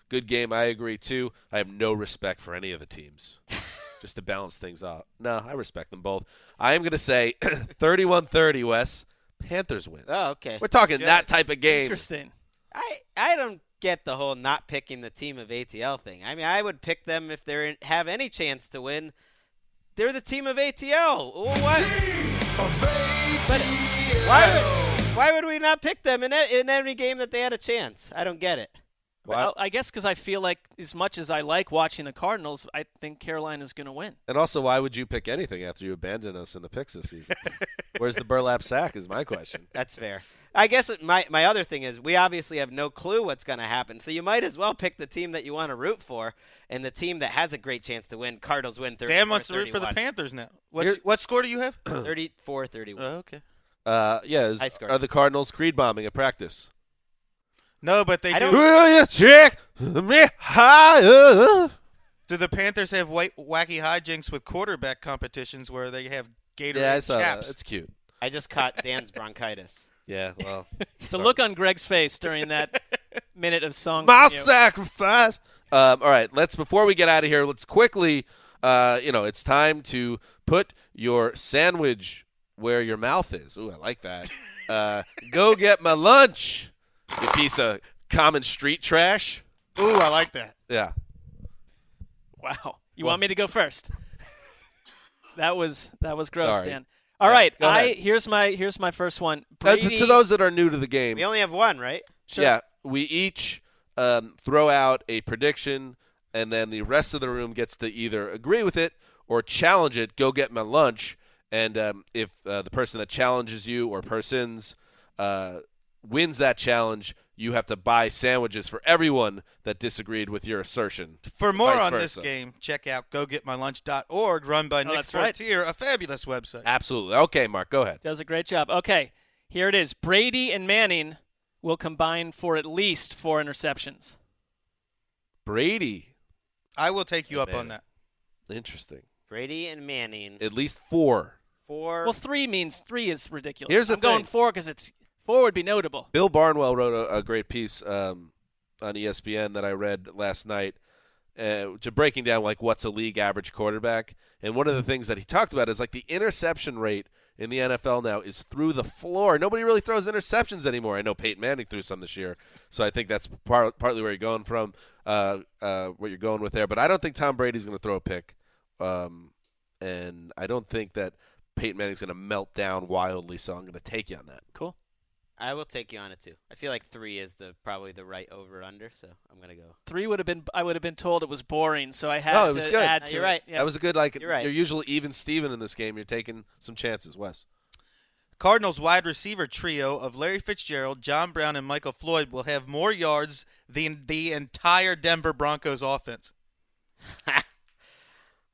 good game. I agree too. I have no respect for any of the teams. Just to balance things out. No, I respect them both. I am going to say 31-30, Wes. Panthers win. oh, okay. We're talking Yeah. that type of game. Interesting. I I don't get the whole not picking the team of ATL thing. I mean, I would pick them if they have any chance to win. They're the team of ATL. Well, What? But why would, why would we not pick them in in every game that they had a chance? I don't get it. Well, I guess because I feel like as much as I like watching the Cardinals, I think Carolina's going to win. And also, why would you pick anything after you abandoned us in the picks this season? Where's the burlap sack? Is my question. That's fair. I guess it, my my other thing is we obviously have no clue what's going to happen, so you might as well pick the team that you want to root for, and the team that has a great chance to win. Cardinals win 34 Dan wants to root for the Panthers now. What, what score do you have? 34 31. Oh, okay. Uh, yeah, is, High score. are the Cardinals creed bombing at practice? No, but they I do. don't- Will you check me higher? Do the Panthers have white, wacky hijinks with quarterback competitions where they have Gatorade Yeah, I saw chaps? that. It's cute. I just caught Dan's bronchitis. Yeah, well, The look on Gregg's face during that minute of song. my from you. sacrifice. Um, all right, let's before we get out of here, let's quickly. Uh, you know, it's time to put your sandwich where your mouth is. Ooh, I like that. Uh, go get my lunch, you piece of common street trash. Ooh, I like that. Yeah. Wow. You want me to go first? that was that was gross, Sorry. Dan. All Yeah, right, I here's my here's my first one. Uh, Brady, to, to those that are new to the game, We only have one, right? Sure. yeah, we each um, throw out a prediction, and then the rest of the room gets to either agree with it or challenge it. Go get my lunch, and um, if uh, the person that challenges you or persons uh, wins that challenge, you have to buy sandwiches for everyone that disagreed with your assertion. For more Vice on this game, check out gogetmylunch.org, run by Nick Oh, that's right. A fabulous website. Absolutely. Okay, Marc, go ahead. does a great job. Okay, here it is. Brady and Manning will combine for at least four interceptions. Brady. I will take you up on that. Interesting. Brady and Manning. At least four. Four. Well, three means three is ridiculous. Here's the I'm going thing. four because it's four would be notable. Bill Barnwell wrote a, a great piece um, on ESPN that I read last night, uh, to breaking down like what's a league average quarterback. And one of the things that he talked about is like the interception rate in the NFL now is through the floor. Nobody really throws interceptions anymore. I know Peyton Manning threw some this year, so I think that's par- partly where you're going from, uh, uh, what you're going with there. But I don't think Tom Brady's going to throw a pick, um, and I don't think that Peyton Manning's going to melt down wildly. So I'm going to take you on that. Cool. I will take you on it too. I feel like three is the probably the right over under, so I'm gonna go. Three would have been. I would have been told it was boring, so I had No, it to good. add No, to you're it. right. Yeah. That was a good like. You're right. You're usually even Steven in this game. You're taking some chances, Wes. Cardinals wide receiver trio of Larry Fitzgerald, John Brown, and Michael Floyd will have more yards than the entire Denver Broncos offense.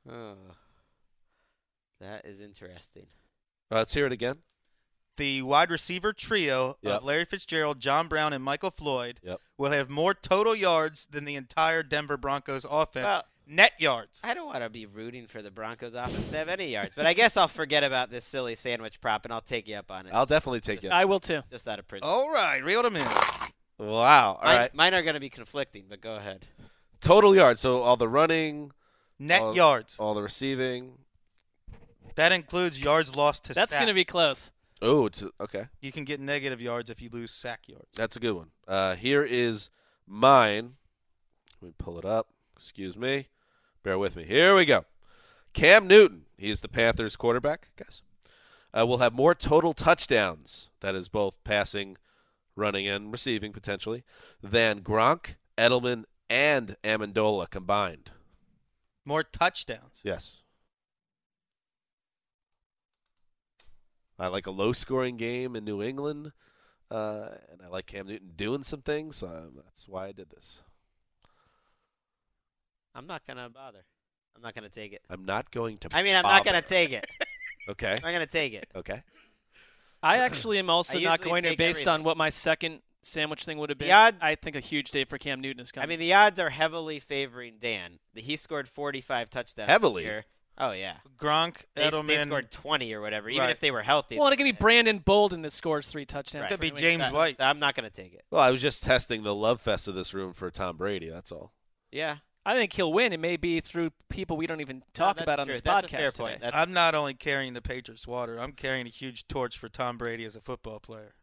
Oh, that is interesting. Uh, let's hear it again. The wide receiver trio Yep. of Larry Fitzgerald, John Brown, and Michael Floyd Yep. will have more total yards than the entire Denver Broncos offense. Well- Net yards. I don't want to be rooting for the Broncos offense to have any yards, but I guess I'll forget about this silly sandwich prop and I'll take you up on it. I'll definitely take it. I will too. Just out of principle. All right, reel them in. Wow. All mine, right. mine are going to be conflicting, but go ahead. Total yards. So all the running, Net all, yards. all the receiving. That includes yards lost to That's sack. going to be close. Oh, to, okay. You can get negative yards if you lose sack yards. That's a good one. Uh, here is mine. Let me pull it up. Excuse me. Bear with me. Here we go. Cam Newton. He is the Panthers quarterback, Guess Uh, will have more total touchdowns, that is both passing, running, and receiving potentially, than Gronk, Edelman, and Amendola combined. More touchdowns. Yes. I like a low scoring game in New England, uh, and I like Cam Newton doing some things. So that's why I did this. I'm not going to bother. I'm not going to take it. I'm not going to. I mean, I'm not going to take it. Okay. I'm not going to take it. Okay. I actually am also not going to based everything. on what my second sandwich thing would have been. The odds- I think a huge day for Cam Newton is coming. I mean, the odds are heavily favoring Dan. He scored 45 touchdowns. Heavily? year. Oh, yeah. Gronk, They, Edelman. they scored 20 or whatever, even Right. if they were healthy. well, and it could be Brandon Bolden that scores three touchdowns. Right. for Could be James England. White. I'm not going to take it. Well, I was just testing the love fest of this room for Tom Brady. That's all. Yeah. I think he'll win. It may be through people we don't even talk that's about on true. this That's podcast a fair point. That's, I'm not only carrying the Patriots water, I'm carrying a huge torch for Tom Brady as a football player.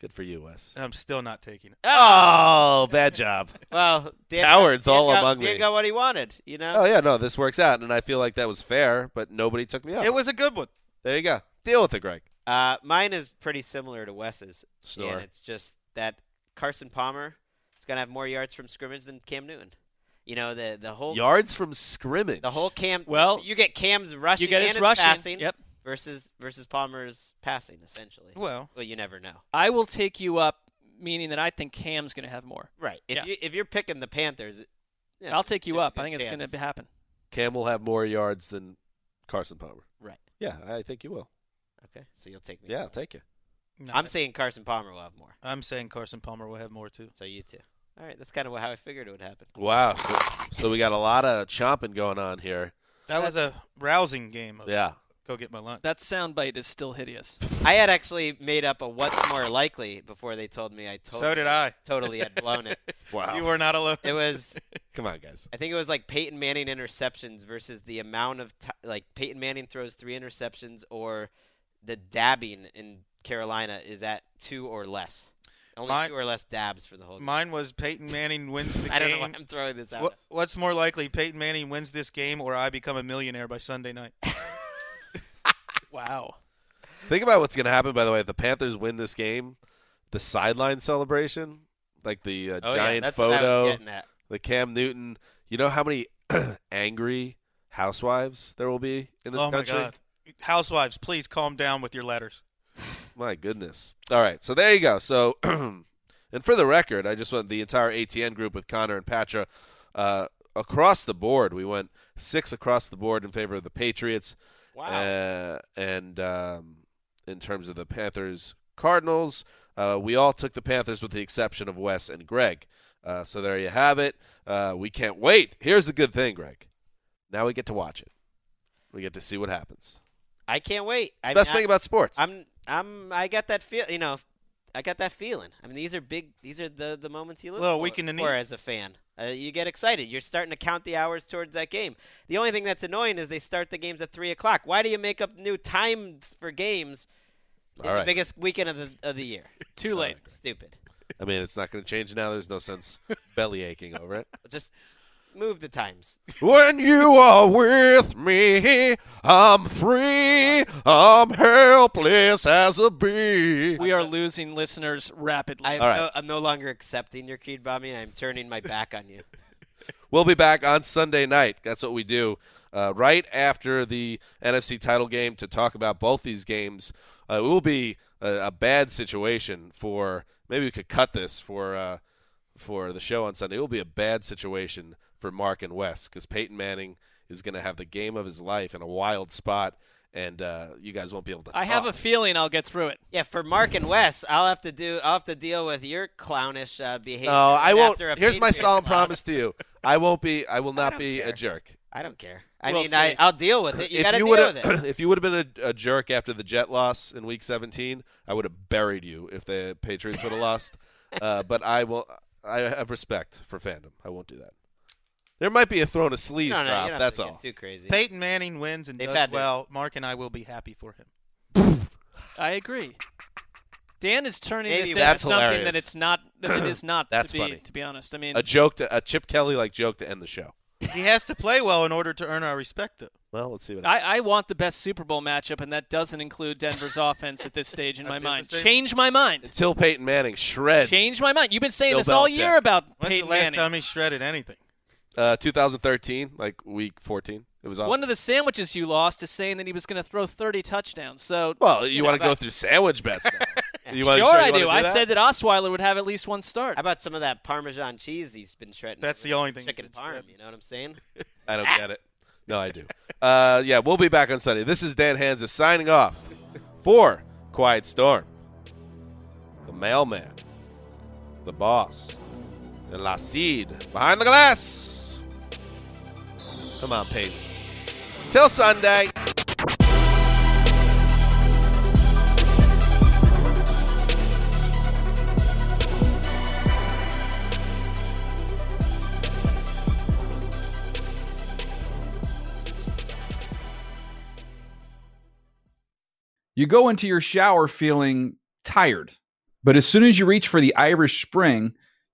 Good for you, Wes. And I'm still not taking it. Oh, bad job. well, Dan, Cowards Dan all got, among Dan me. got what he wanted, you know? Oh yeah, no, this works out, and I feel like that was fair, but nobody took me up. It was a good one. there you go. Deal with it, Gregg. Uh, mine is pretty similar to Wes's. Snore. And it's just that Carson Palmer is going to have more yards from scrimmage than Cam Newton. You know, the, the whole Yards from scrimmage. the whole Cam. Well, you get Cam's rushing You get and his his rushing. passing Yep. Versus versus Palmer's passing essentially. Well, well, you never know. I will take you up, meaning that I think Cam's going to have more. Right. If Yeah. you if you're picking the Panthers, yeah, I'll take you up. I good think it's going to happen. Cam will have more yards than Carson Palmer. Right. Yeah, I think you will. Okay, so you'll take me. Yeah, I'll take you. No, I'm saying Carson Palmer will have more. I'm saying Carson Palmer will have more too. So you too. All right, that's kind of how I figured it would happen. Wow. So, so we got a lot of chomping going on here. That was a rousing game. Of Yeah. Go get my lunch. That soundbite is still hideous. I had actually made up a what's more likely before they told me I totally So did I. totally had blown it. Wow. You were not alone. It was Come on, guys. I think it was like Peyton Manning interceptions versus the amount of t- like Peyton Manning throws three interceptions or the dabbing in Carolina is at two or less. Only Mine- two or less dabs for the whole game. Mine was Peyton Manning wins the I don't know game. why I'm throwing this out. What, what's more likely, Peyton Manning wins this game, or I become a millionaire by Sunday night? Wow. Think about what's going to happen, by the way, if the Panthers win this game. The sideline celebration, like the uh, Oh, yeah, giant that's what I was photo, getting at. the Cam Newton. You know how many angry housewives there will be in this oh country? my God! Housewives, please calm down with your letters. My goodness. All right, so there you go. So, and for the record, I just went the entire ATN group with Connor and Patra uh, across the board. We went six across the board in favor of the Patriots. Wow. Uh, and um, in terms of the Panthers Cardinals, uh, we all took the Panthers with the exception of Wes and Greg. Uh, so there you have it. Uh, we can't wait. Here's the good thing, Greg. Now we get to watch it. We get to see what happens. I can't wait. I Best mean, thing I- about sports. I'm I'm I got that feel. You know, I got that feeling. I mean, these are big. These are the the moments you look Little for, week in the for as a fan. Uh, you get excited. You're starting to count the hours towards that game. The only thing that's annoying is they start the games at three o'clock. Why do you make up new time for games in All the biggest weekend of the of the year? Too late. Stupid. I mean, it's not going to change now. There's no sense belly aching over it. Just move the times. When you are with me, I'm free. I'm helpless as a bee. We are losing listeners rapidly. I'm, All right. no, I'm no longer accepting your creed bombing. I'm turning my back on you. We'll be back on Sunday night. That's what we do. Uh, right after the NFC title game to talk about both these games. Uh, it will be a, a bad situation for. Maybe we could cut this for uh, for the show on Sunday. It will be a bad situation for Marc and Wes because Peyton Manning is going to have the game of his life in a wild spot, and uh, you guys won't be able to. I have a feeling I'll get through it. Yeah, for Marc and Wes, I'll have to do. I'll have to deal with your clownish uh, behavior. No, I won't. after a Here's my solemn loss. promise to you: I won't be. I will not don't be a jerk. I don't care. I We'll mean, I, see. I'll deal with it. You if got to you deal would've- with it. if you would have been a, a jerk after the Jet loss in Week 17, I would have buried you if the Patriots would have lost. Uh, but I will. I have respect for fandom. I won't do that. There might be a thrown a sleeves No, no, drop. don't That's all. Too crazy. Peyton Manning wins and They've does had their- well. Marc and I will be happy for him. I agree. Dan is turning Maybe this into that's something hilarious. that it's not. That it is not. That's to be, funny. To be honest, I mean, A joke to a Chip Kelly like joke to end the show. He has to play well in order to earn our respect, though. Well, let's see what. I, I want the best Super Bowl matchup, and that doesn't include Denver's offense at this stage in my mind. Change my mind. Until Peyton Manning shreds. Change my mind. You've been saying Bill this all year about When's Peyton the last Manning. time he shredded anything? Uh, 2013, like Week 14. It was awesome. One of the sandwiches you lost is saying that he was going to throw 30 touchdowns. So well, you, know, want to go through sandwich bets now. you wanna- sure, you I wanna do. I said that Osweiler would have at least one start. How about some of that Parmesan cheese he's been shredding? That's the only thing Chicken been parm. shredding. You know what I'm saying? I don't get it. No, I do. Uh, yeah, we'll be back on Sunday. This is Dan Hanzus signing off for Quiet Storm, the mailman, the boss, and La Cid behind the glass. Come on, Peyton. Till Sunday. You go into your shower feeling tired, but as soon as you reach for the Irish Spring,